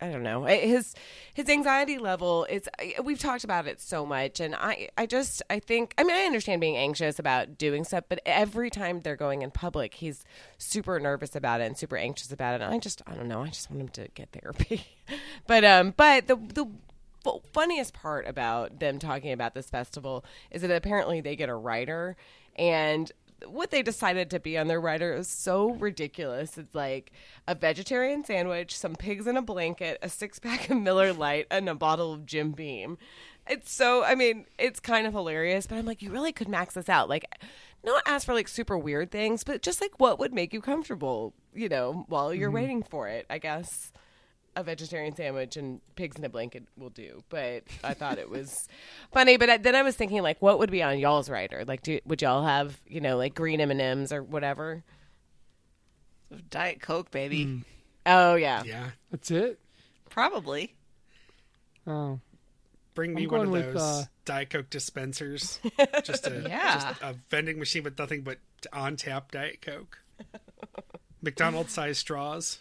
I don't know. His his anxiety level is. We've talked about it so much, and I I just I think I mean I understand being anxious about doing stuff, but every time they're going in public, he's super nervous about it and super anxious about it. And I just I don't know. I just want him to get therapy. but um, but the the funniest part about them talking about this festival is that apparently they get a writer and what they decided to be on their writer is so ridiculous. It's like a vegetarian sandwich, some pigs in a blanket, a six pack of Miller Lite, and a bottle of Jim Beam. It's so, I mean, it's kind of hilarious, but I'm like, you really could max this out. Like, not ask for like super weird things, but just like what would make you comfortable, you know, while you're mm-hmm. waiting for it, I guess a vegetarian sandwich and pigs in a blanket will do. But I thought it was funny. But I, then I was thinking, like, what would be on y'all's rider? Like, do, would y'all have, you know, like green M and M's or whatever? Diet Coke, baby. Hmm. Oh yeah, Yeah. That's it. Probably. Oh, Bring me I'm one of those with, uh, Diet Coke dispensers. just a Yeah. just a vending machine with nothing but on tap Diet Coke. McDonald's size straws.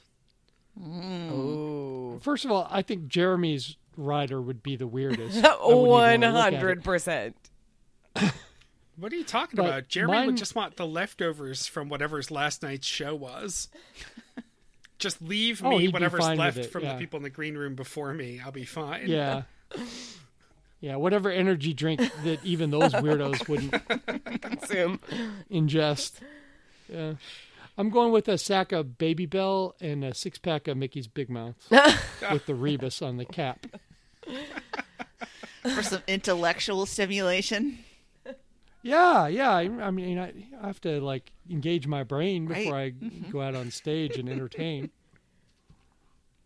Ooh, first of all, I think Jeremy's rider would be the weirdest. I wouldn't even one wanna look at it. hundred percent. What are you talking But about? Jeremy mine- would just want the leftovers from whatever's last night's show was. just leave Oh, me he'd whatever's left it, from yeah. the people in the green room before me. I'll be fine. Yeah. Yeah, whatever energy drink that even those weirdos wouldn't Consume. ingest. Yeah. I'm going with a sack of Babybel and a six pack of Mickey's Big Mouth with the Rebus on the cap. For some intellectual stimulation. Yeah, yeah. I, I mean, I, I have to like engage my brain before Right. I go out on stage and entertain.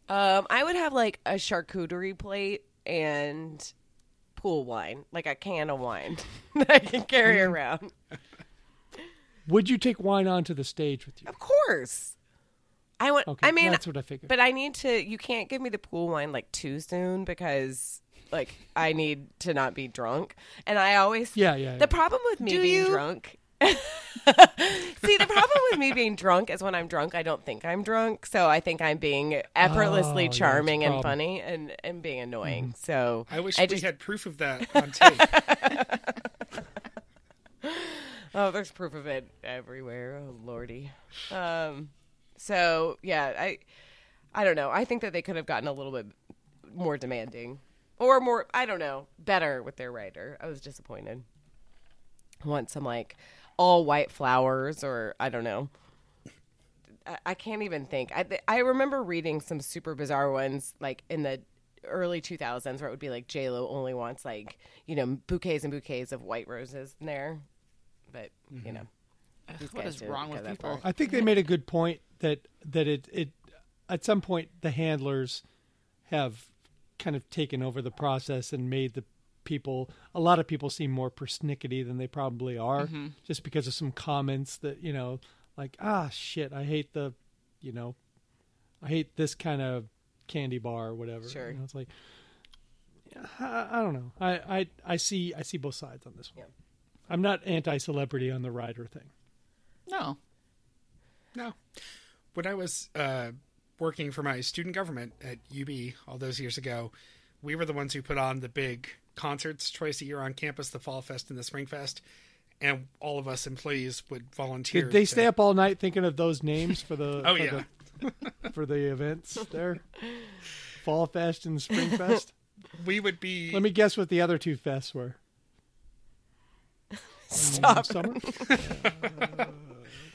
Um, I would have like a charcuterie plate and pool wine, like a can of wine that I can carry Mm-hmm. around. Would you take wine onto the stage with you? Of course. I want. Okay, I mean, that's what I figured. But I need to. You can't give me the pool wine like too soon because like I need to not be drunk. And I always. Yeah, yeah, yeah. The problem with me Do being you? drunk. See, the problem with me being drunk is when I'm drunk, I don't think I'm drunk, so I think I'm being effortlessly Oh, yeah, charming and problem. funny and and being annoying. Mm-hmm. So I wish I we just had proof of that on tape. Oh, there's proof of it everywhere. Oh lordy. Um, so yeah, I, I don't know. I think that they could have gotten a little bit more demanding, or more. I don't know, better with their writer. I was disappointed. I want some like all white flowers, or I don't know. I, I can't even think. I I remember reading some super bizarre ones like in the early 2000s where it would be like J Lo only wants like you know bouquets and bouquets of white roses in there, but you know. these What guys is didn't wrong with people? I think they made a good point that that it it at some point the handlers have kind of taken over the process and made the people a lot of people seem more persnickety than they probably are just because of some comments that you know like ah shit I hate the you know I hate this kind of candy bar or whatever Sure. you know, it's like I, I don't know I, I I see I see both sides on this one Yeah. I'm not anti celebrity on the rider thing No. No. When I was uh, working for my student government at UB all those years ago, we were the ones who put on the big concerts twice a year on campus, the Fall Fest and the Spring Fest. And all of us employees would volunteer. Did they to- stay up all night thinking of those names for the Oh, for yeah. the, for the events there? Fall Fest and Spring Fest. We would be. Let me guess what the other two fests were. Stop. Summer, Uh,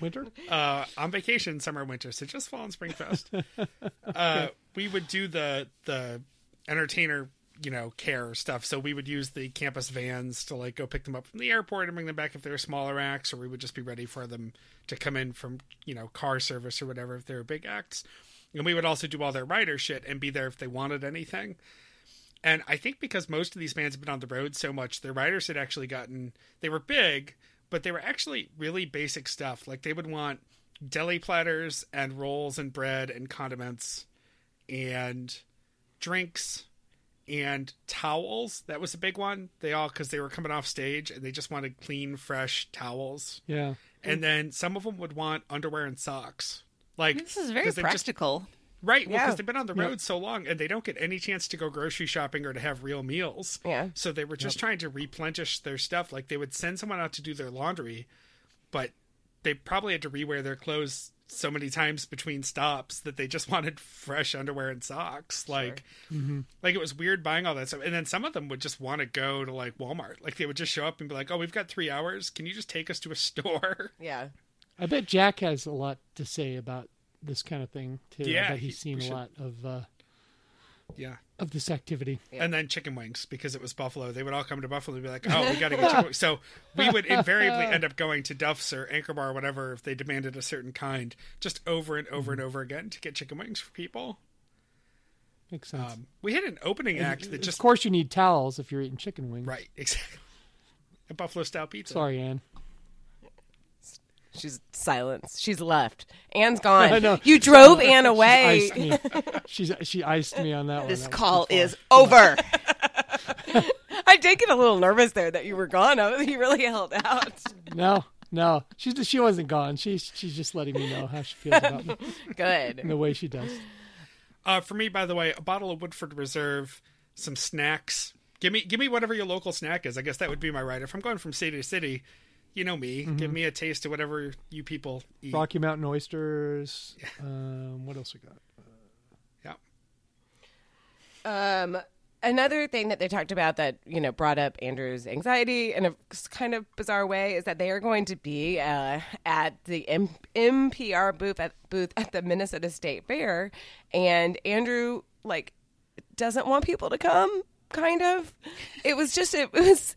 winter. uh, on vacation summer winter so just fall and spring fest uh, we would do the the entertainer you know care stuff so we would use the campus vans to like go pick them up from the airport and bring them back if they were smaller acts or we would just be ready for them to come in from you know car service or whatever if they were big acts and we would also do all their rider shit and be there if they wanted anything. And I think because most of these bands have been on the road so much, their riders had actually gotten they were big, but they were actually really basic stuff. Like they would want deli platters and rolls and bread and condiments and drinks and towels. That was a big one. They all because they were coming off stage and they just wanted clean, fresh towels. Yeah. And then some of them would want underwear and socks. Like This is very they've just- practical. Right, well, because Yeah. they've been on the road so long and they don't get any chance to go grocery shopping or to have real meals. Yeah. So they were just trying to replenish their stuff. Like they would send someone out to do their laundry, but they probably had to rewear their clothes so many times between stops that they just wanted fresh underwear and socks. Like, mm-hmm. like it was weird buying all that stuff. And then some of them would just want to go to like Walmart. Like they would just show up and be like, "Oh, we've got three hours. Can you just take us to a store?" Yeah. I bet Jack has a lot to say about this kind of thing too. Yeah, I bet he- he's seen we a should- lot of uh, Yeah. of this activity. and then chicken wings because it was Buffalo. They would all come to Buffalo and be like, "Oh, we got to get chicken wings." So we would invariably end up going to Duff's or Anchor Bar or whatever if they demanded a certain kind, just over and over and over again to get chicken wings for people. Makes sense. Um, we had an opening act that just. of just course, you need towels if you're eating chicken wings. right exactly a Buffalo style pizza. Sorry, Anne. She's silence. She's left. Anne's gone. I know. You drove Anne away. Iced me. She's she iced me on that one. This That was call too far. is over. I did get a little nervous there that you were gone. I was, you really held out. no, no. She she wasn't gone. She's she's just letting me know how she feels about me Good. in the way she does. Uh, for me, by the way, a bottle of Woodford Reserve, some snacks. Give me give me whatever your local snack is. I guess that would be my right. If I'm going from city to city, you know me. Give me a taste of whatever you people eat. Rocky Mountain oysters. Um, what else we got? Yeah. Um, another thing that they talked about that you know brought up Andrew's anxiety in a kind of bizarre way is that they are going to be uh, at the M- MPR booth at booth at the Minnesota State Fair, and Andrew like doesn't want people to come. Kind of, it was just it was.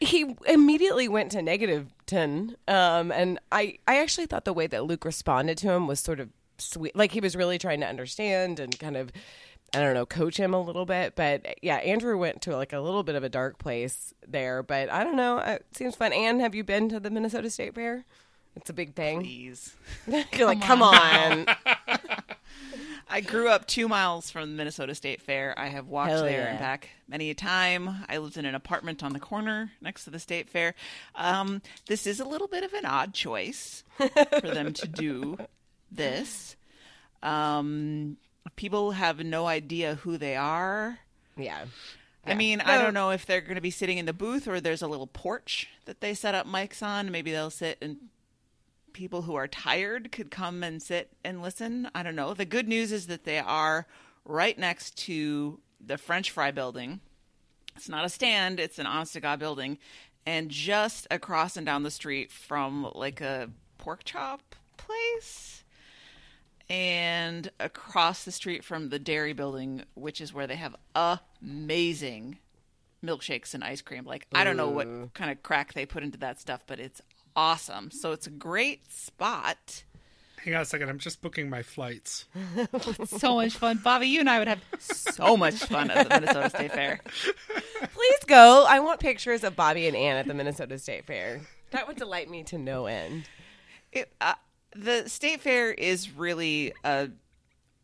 He immediately went to negative ten, um, and I I actually thought the way that Luke responded to him was sort of sweet. Like he was really trying to understand and kind of I don't know, coach him a little bit. But yeah, Andrew went to like a little bit of a dark place there. But I don't know. It seems fun. Anne, have you been to the Minnesota State Fair? It's a big thing. Please. You're like, come on. I grew up two miles from the Minnesota State Fair. I have walked Hell there yeah. and back many a time. I lived in an apartment on the corner next to the state fair. Um, this is a little bit of an odd choice for them to do this. Um, people have no idea who they are. yeah. I mean, I don't know if they're going to be sitting in the booth or there's a little porch that they set up mics on. Maybe they'll sit and people who are tired could come and sit and listen. I don't know. The good news is that they are right next to the French fry building. It's not a stand, it's an honest to God building. And just across and down the street from like a pork chop place and across the street from the dairy building, which is where they have amazing milkshakes and ice cream. Like I don't know what kind of crack they put into that stuff, but it's awesome. So it's a great spot. Hang on a second. I'm just booking my flights. so much fun. Bobby, you and I would have So much fun at the Minnesota State Fair. Please go. I want pictures of Bobby and Anne at the Minnesota State Fair. That would delight me to no end. It, uh, the state fair is really a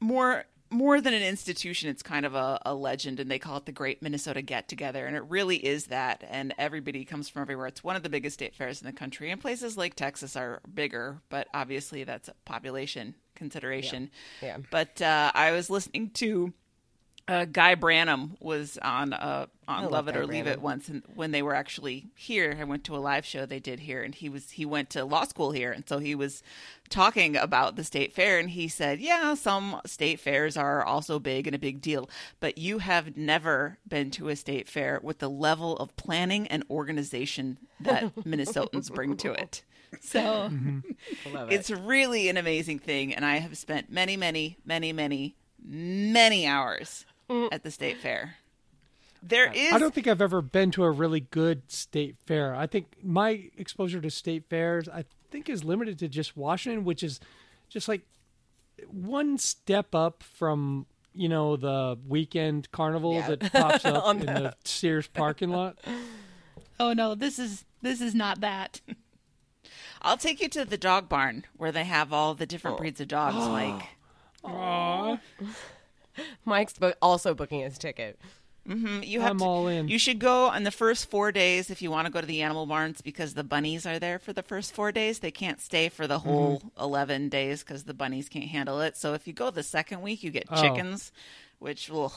more more than an institution. It's kind of a, a legend, and they call it the Great Minnesota Get Together, and it really is that. And everybody comes from everywhere. It's one of the biggest state fairs in the country, and places like Texas are bigger, but obviously that's a population consideration. Yeah. Yeah. But uh, I was listening to. Uh, Guy Branum was on uh, on love Lovett Guy or Leave It once, and when they were actually here, I went to a live show they did here, and he was he went to law school here, and so he was talking about the state fair, and he said, "Yeah, some state fairs are also big and a big deal, but you have never been to a state fair with the level of planning and organization that Minnesotans bring to it." so. It. It's really an amazing thing, and I have spent many, many, many, many, many hours Mm. at the state fair. There is I don't think I've ever been to a really good state fair. I think my exposure to state fairs, I think, is limited to just Washington, which is just like one step up from you know the weekend carnival Yeah. that pops up in the Sears parking lot. Oh no, this is this is not that. I'll take you to the dog barn where they have all the different Oh. breeds of dogs, like. Aw. Mike's bo- also booking his ticket. Mm, You have I'm to- all in. You should go on the first four days if you want to go to the animal barns because the bunnies are there for the first four days. They can't stay for the whole 11 days because the bunnies can't handle it. So if you go the second week, you get Oh. chickens, which will,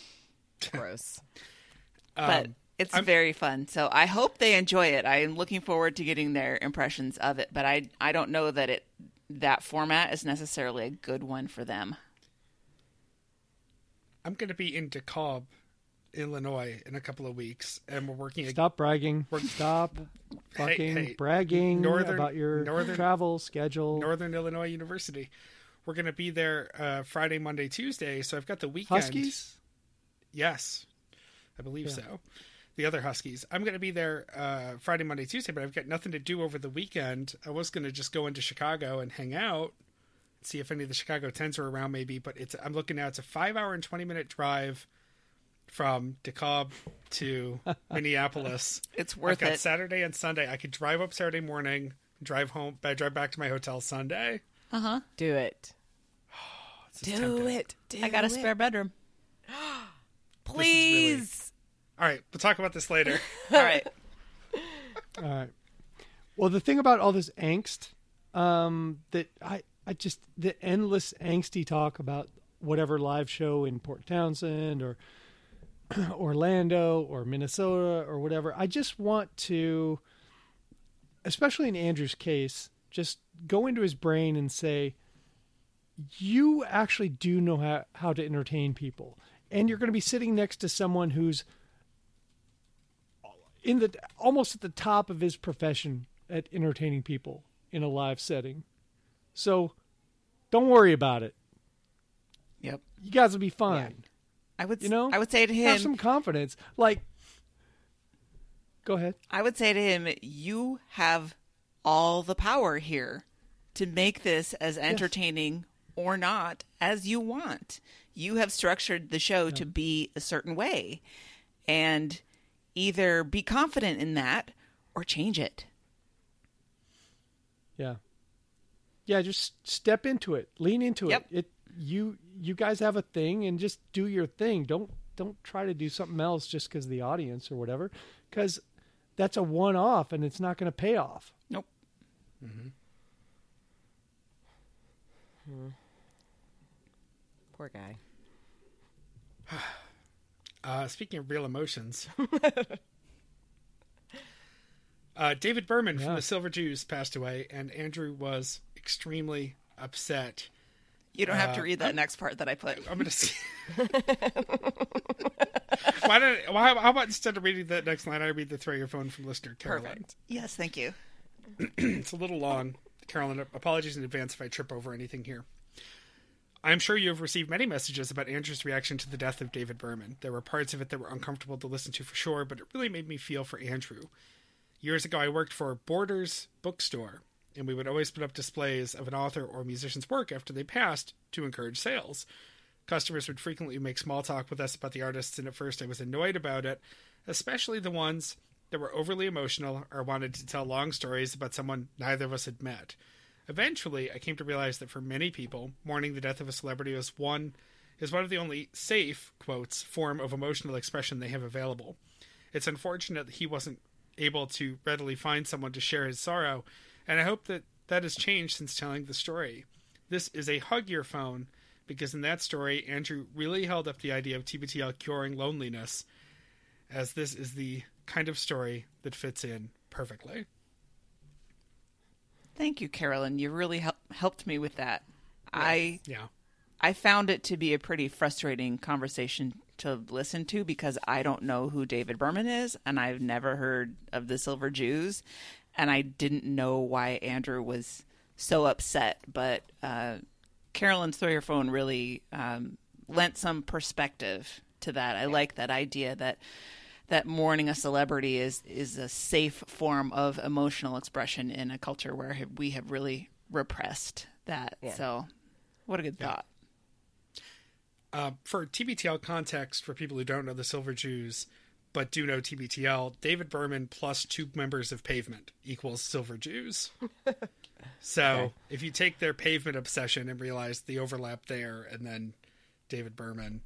Gross. but Um, it's I'm- very fun. So I hope they enjoy it. I am looking forward to getting their impressions of it, but I I don't know that it that format is necessarily a good one for them. I'm going to be in DeKalb, Illinois, in a couple of weeks, and we're working. ag- Stop bragging. We're- Stop fucking hey, bragging Northern- about your Northern- travel schedule. Northern Illinois University. We're going to be there uh, Friday, Monday, Tuesday. So I've got the weekend. Huskies. Yes, I believe Yeah. so. The other Huskies. I'm going to be there uh, Friday, Monday, Tuesday, but I've got nothing to do over the weekend. I was going to just go into Chicago and hang out, see if any of the Chicago Tens are around, maybe. But it's I'm looking now. It's a five hour and twenty minute drive from DeKalb to Minneapolis. It's I've worth got it. Saturday and Sunday. I could drive up Saturday morning, drive home, drive back to my hotel Sunday. Uh huh. Do it. This Do it. Do I got a it. spare bedroom. Please. All right, we'll talk about this later. All right. All right. Well, the thing about all this angst, um, that I, I just the endless angsty talk about whatever live show in Port Townsend or Orlando or Minnesota or whatever. I just want to, especially in Andrew's case, just go into his brain and say, you actually do know how, how to entertain people. And you're going to be sitting next to someone who's in the almost at the top of his profession at entertaining people in a live setting. So don't worry about it. Yep. You guys will be fine. I would You know, I would say to him Have some confidence. Like Go ahead. I would say to him, you have all the power here to make this as entertaining or not as you want. You have structured the show to be a certain way. And either be confident in that or change it. Yeah. Yeah, just step into it. Lean into Yep. it. It you you guys have a thing and just do your thing. Don't don't try to do something else just cuz the audience or whatever cuz that's a one off and it's not going to pay off. Nope. Poor guy. Uh, speaking of real emotions, uh, David Berman Yeah. from the Silver Jews passed away, and Andrew was extremely upset. You don't have to Uh, read that next part that I put. I'm gonna. See... why don't? Why, how about instead of reading that next line, I read the throw your phone from listener Carolyn? Perfect. Yes, thank you. It's a little long. Carolyn, apologies in advance if I trip over anything here. I am sure you have received many messages about Andrew's reaction to the death of David Berman. There were parts of it that were uncomfortable to listen to for sure, but it really made me feel for Andrew. Years ago, I worked for Borders Bookstore, and we would always put up displays of an author or musician's work after they passed to encourage sales. Customers would frequently make small talk with us about the artists, and at first I was annoyed about it, especially the ones that were overly emotional or wanted to tell long stories about someone neither of us had met. Eventually, I came to realize that for many people, mourning the death of a celebrity is one is one of the only safe quotes form of emotional expression they have available. It's unfortunate that he wasn't able to readily find someone to share his sorrow, and I hope that that has changed since telling the story. This is a hug your phone because in that story, Andrew really held up the idea of TBTL curing loneliness, as this is the kind of story that fits in perfectly. Thank you, Carolyn. You really hel- helped me with that. I Yeah. I found it to be a pretty frustrating conversation to listen to because I don't know who David Berman is and I've never heard of the Silver Jews and I didn't know why Andrew was so upset. But uh, Carolyn's Throw Your Phone really um, lent some perspective to that. I like that idea that that mourning a celebrity is is a safe form of emotional expression in a culture where we have really repressed that. Yeah. So What a good thought. Uh, for TBTL context, for people who don't know the Silver Jews but do know TBTL, David Berman plus two members of Pavement equals Silver Jews. so Okay. if you take their Pavement obsession and realize the overlap there, and then David Berman,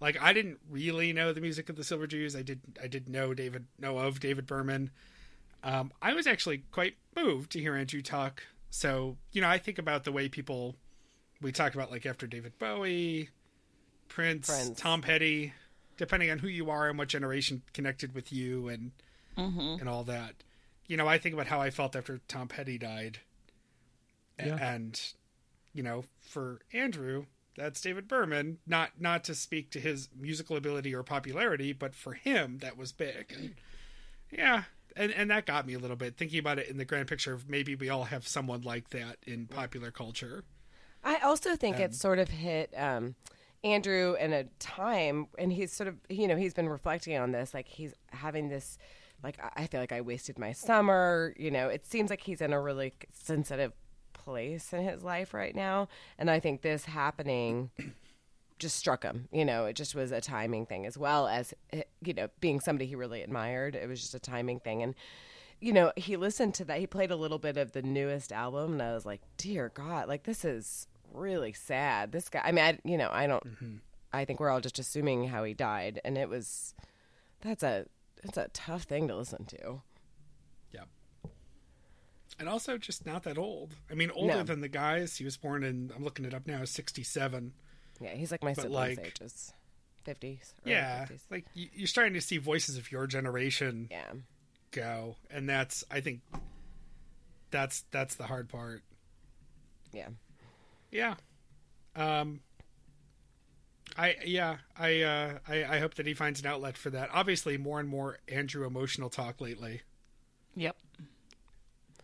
like I didn't really know the music of the Silver Jews. I did I did know David know of David Berman. Um, I was actually quite moved to hear Andrew talk. So you know, I think about the way people we talk about like after David Bowie, Prince, Prince. Tom Petty, depending on who you are and what generation connected with you and and all that. You know, I think about how I felt after Tom Petty died. Yeah. And you know, for Andrew, that's David Berman. Not not to speak to his musical ability or popularity, but for him that was big. And yeah, and and that got me a little bit thinking about it in the grand picture of maybe we all have someone like that in popular culture. I also think it sort of hit um, Andrew in a time, and he's sort of, you know, he's been reflecting on this. Like he's having this, like I- feel like I wasted my summer. You know, it seems like he's in a really sensitive place in his life right now, and I think this happening just struck him. You know, it just was a timing thing as well as eh, you know being somebody he really admired. It was just a timing thing, and you know he listened to that. He played a little bit of the newest album, and I was like, dear God, like this is really sad. This guy. I mean, I, you know, I don't. Mm-hmm. I think we're all just assuming how he died, and it was that's a that's a tough thing to listen to. Yeah. And also just not that old. I mean, older No. than the guys. He was born in, I'm looking it up now, 67. Yeah, he's like my But, siblings' like- ages, fifties. yeah. 50s. Like, you- you're starting to see voices of your generation yeah. go. And that's, I think, that's, that's the hard part. Yeah. Yeah. Um, I, yeah, I, uh, I, I hope that he finds an outlet for that. Obviously, more and more Andrew emotional talk lately. Yep.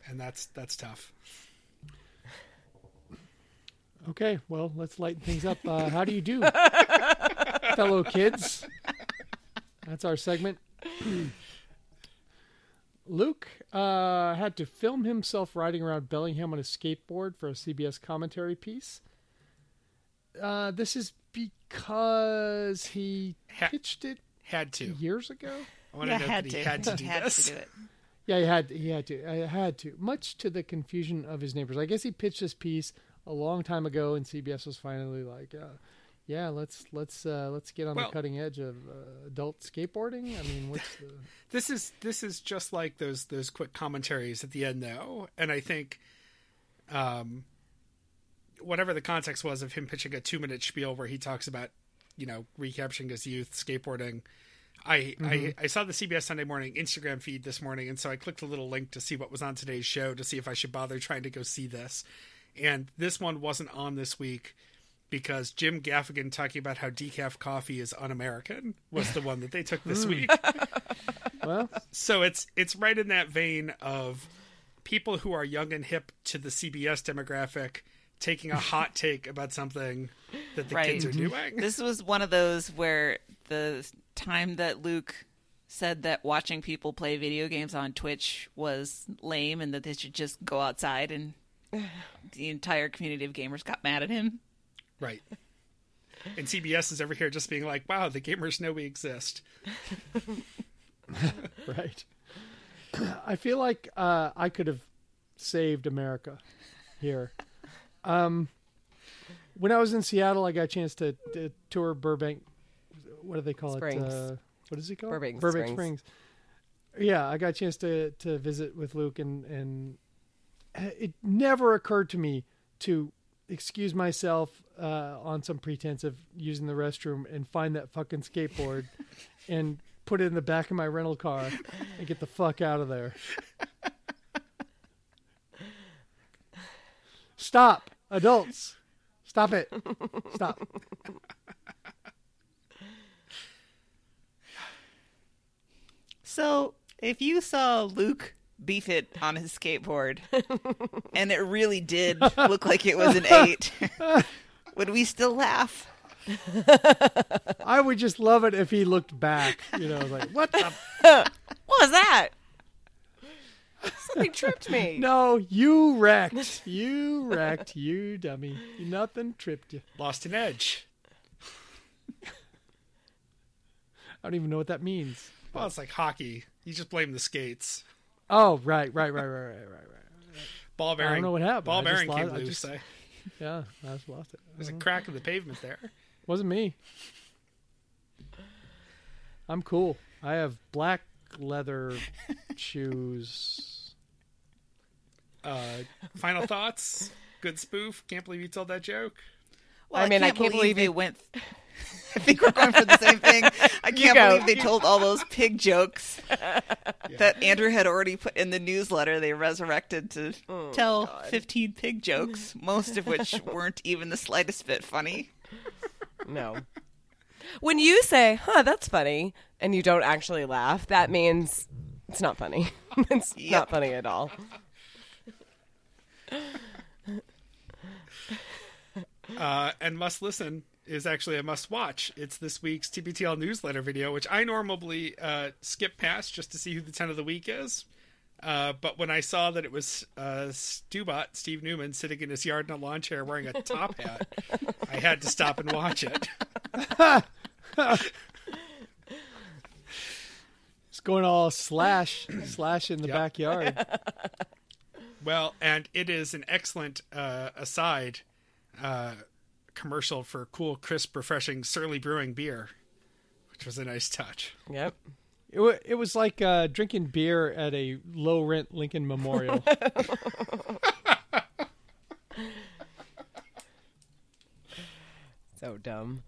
And that's, that's tough. Okay, well, let's lighten things up. Uh, how do you do, fellow kids? That's our segment. Luke uh, had to film himself riding around Bellingham on a skateboard for a CBS commentary piece. Uh, this is because he Ha- pitched it Had to. years ago. I want Yeah, to know had that to. he had to do had this. to do it. Yeah, he had he had to. I had to. Much to the confusion of his neighbors. I guess he pitched this piece a long time ago, and CBS was finally like, uh, "Yeah, let's let's uh, let's get on Well- the cutting edge of uh, adult skateboarding." I mean, what's the This is this is just like those those quick commentaries at the end though, and I think, um, whatever the context was of him pitching a two minute spiel where he talks about, you know, recapturing his youth skateboarding. I, I I saw the CBS Sunday Morning Instagram feed this morning, and so I clicked a little link to see what was on today's show to see if I should bother trying to go see this. And this one wasn't on this week because Jim Gaffigan talking about how decaf coffee is un-American was the one that they took this hmm. week well? so it's it's right in that vein of people who are young and hip to the CBS demographic taking a hot take about something that the Right. kids are doing. This was one of those where the time that Luke said that watching people play video games on Twitch was lame and that they should just go outside and the entire community of gamers got mad at him. Right. And CBS is over here just being like, "Wow, the gamers know we exist." right. I feel like uh, I could have saved America here. Um, when I was in Seattle, I got a chance to, to tour Burbank. What do they call Springs. it? Uh, what is it called? Burbank Burbank Springs. Springs. Yeah, I got a chance to to visit with Luke, and and it never occurred to me to excuse myself uh, on some pretense of using the restroom and find that fucking skateboard and put it in the back of my rental car and get the fuck out of there. Stop, adults. Stop it. Stop. So, if you saw Luke beef it on his skateboard and it really did look like it was an eight, would we still laugh? I would just love it if he looked back. You know, like what the What was that? he tripped me. No, you wrecked. You wrecked. You dummy. Nothing tripped you. Lost an edge. I don't even know what that means. Well, it's like hockey. You just blame the skates. Oh, right, right, right, right, right, right, right. Ball bearing. I don't know what happened. Ball I just bearing lost- came I loose. just- I- Yeah, I just lost it. There's a crack in the pavement there. Wasn't me. I'm cool. I have black leather shoes. Uh, final thoughts. Good spoof. Can't believe you told that joke. Well, I mean, I can't, can't believe believe they went. I think we're going for the same thing. I can't believe they told all those pig jokes that Andrew had already put in the newsletter. They resurrected to tell 15 pig jokes, most of which weren't even the slightest bit funny. No. When you say, huh, that's funny, and you don't actually laugh, that means it's not funny. it's Yep. not funny at all. Uh, and must listen is actually a must watch. It's this week's TBTL newsletter video, which I normally uh, skip past just to see who the 10 of the week is. Uh, but when I saw that it was uh, Stubot, Steve Newman, sitting in his yard in a lawn chair wearing a top hat, I had to stop and watch it. It's going all slash slash in the Yep. backyard. Well, and it is an excellent uh, aside uh, commercial for cool, crisp, refreshing Surly Brewing beer, which was a nice touch. Yep. It, wa it was like uh, drinking beer at a low rent Lincoln Memorial. So dumb.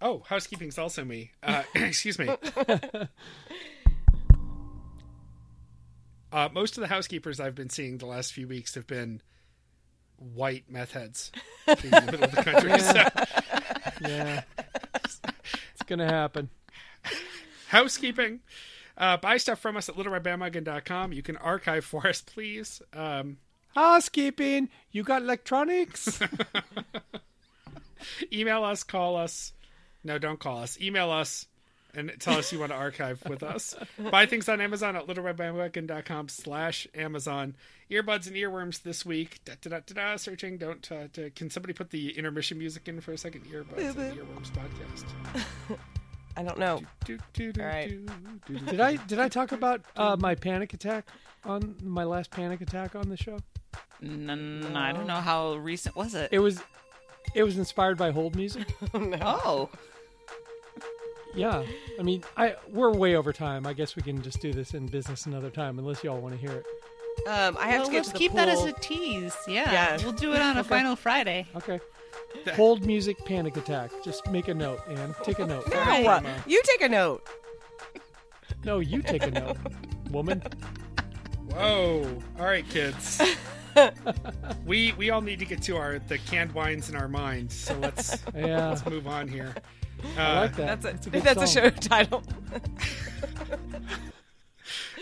Oh, housekeeping's also me. Uh, excuse me. Uh, most of the housekeepers I've been seeing the last few weeks have been white meth heads in the middle of the country. So, yeah, it's gonna happen. housekeeping. Uh, buy stuff from us at littleredbandwagon.com. You can archive for us, please. Um, Housekeeping. You got electronics? email us, call us. No, don't call us. Email us and tell us you want to archive with us. Buy things on Amazon at littleredbandwagon.com slash Amazon. Earbuds and earworms this week. Da, da, da, da, da, searching. Don't. Uh, to, can somebody put the intermission music in for a second? Earbuds and earworms podcast. I don't know. Do, do, do, All right. do, do, do. did I did I talk about uh, my panic attack on my last panic attack on the show? No, I don't know how recent was it. It was it was inspired by hold music. oh, Yeah, I mean, I we're way over time. I guess we can just do this in business another time, unless y'all want to hear it. Um, I have Well, to get let's to the keep that as a tease. Yeah. Yeah. We'll do it on a final Friday. Okay. Hold music panic attack. Just make a note, Anne. Take a note. No, Right. you take a note. No, you take a note, woman. Whoa! All right, kids. we we all need to get to our the canned wines in our minds. So let's Yeah, let's move on here. Uh, I like that. That's a, It's a good that's a show title.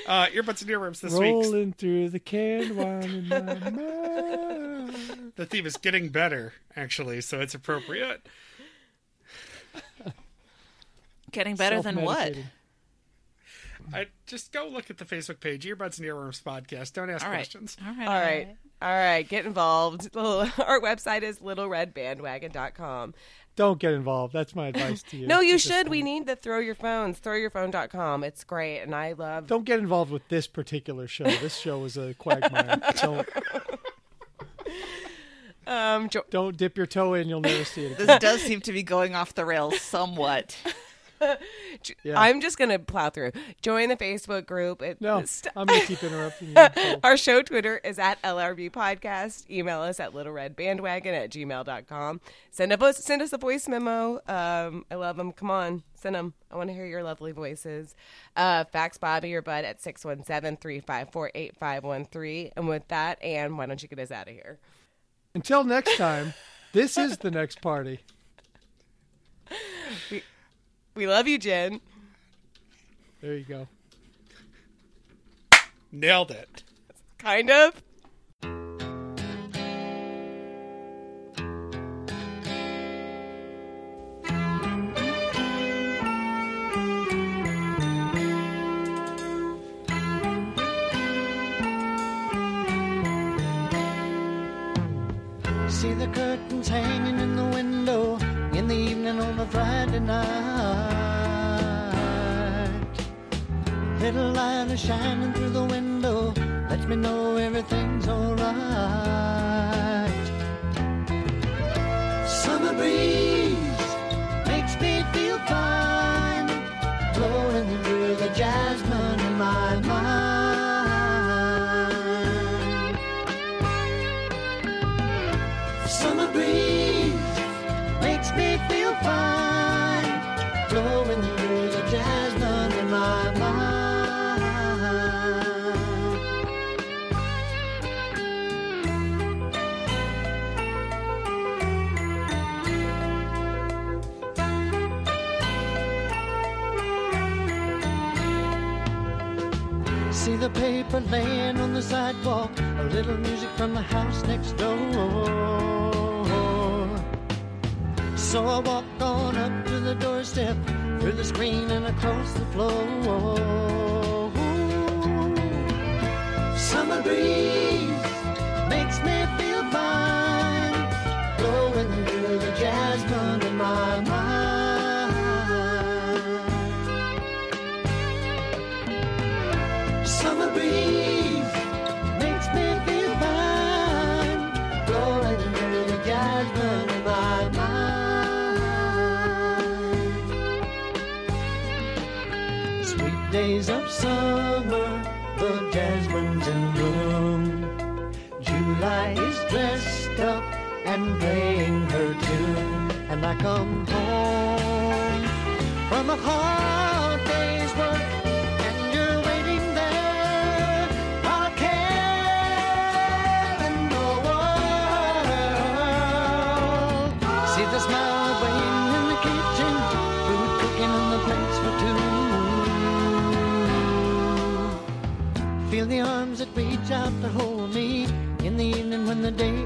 uh, earbuds and earworms this week. Rolling through the canned wine in my mind. The theme is getting better, actually, so it's appropriate. getting better than what? I just go look at the Facebook page, Earbuds and Earworms podcast. Don't ask All right. questions. All right. All right. All right. Get involved. Our website is littleredbandwagon.com. Don't get involved. That's my advice to you. No, you at should. We need to throw your phones. Throwyourphone.com. It's great. And I love. Don't get involved with this particular show. This show is a quagmire. don't Um, jo- don't dip your toe in. You'll never see it. Again. This does seem to be going off the rails somewhat. Yeah. I'm just going to plow through. Join the Facebook group. It, No, st- I'm gonna keep interrupting you. Our show Twitter is at LRB Podcast. Email us at littleredbandwagon at gmail.com. Send, a, vo- send us a voice memo. Um, I love them. Come on, send them. I want to hear your lovely voices. Uh, fax Bobby or Bud at 617 354 8513. And with that, Anne, why don't you get us out of here? until next time, this is the next party. We love you, Jen. There you go. Nailed it. Kind of. Shining through the window, lets me know everything's alright. Summer breeze paper laying on the sidewalk, a little music from the house next door. So I walk on up to the doorstep, through the screen and across the floor. Summer breeze come home from a hard day's work, and you're waiting there. I'll care in the world. See the smile waiting in the kitchen, food cooking on the plates for two. Feel the arms that reach out to hold me in the evening when the day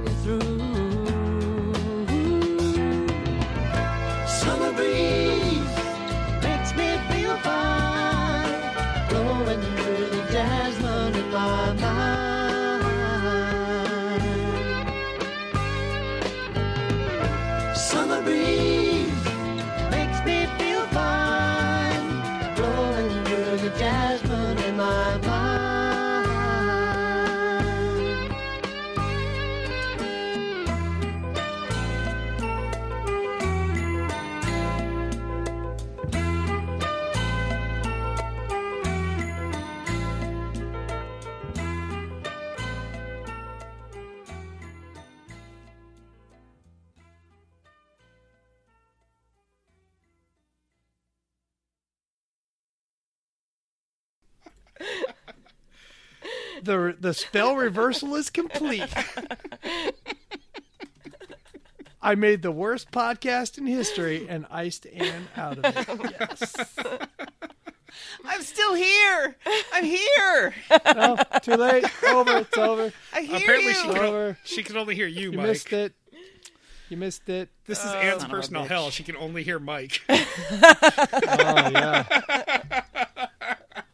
The the spell reversal is complete. I made the worst podcast in history and iced Anne out of it. Yes. I'm still here. I'm here. No, too late. Over. It's over. I hear Apparently, you. she can, Over. she can only hear you, Mike. You Mike. missed it. You missed it. This is Oh, Anne's son of a personal bitch. hell. She can only hear Mike. Oh yeah.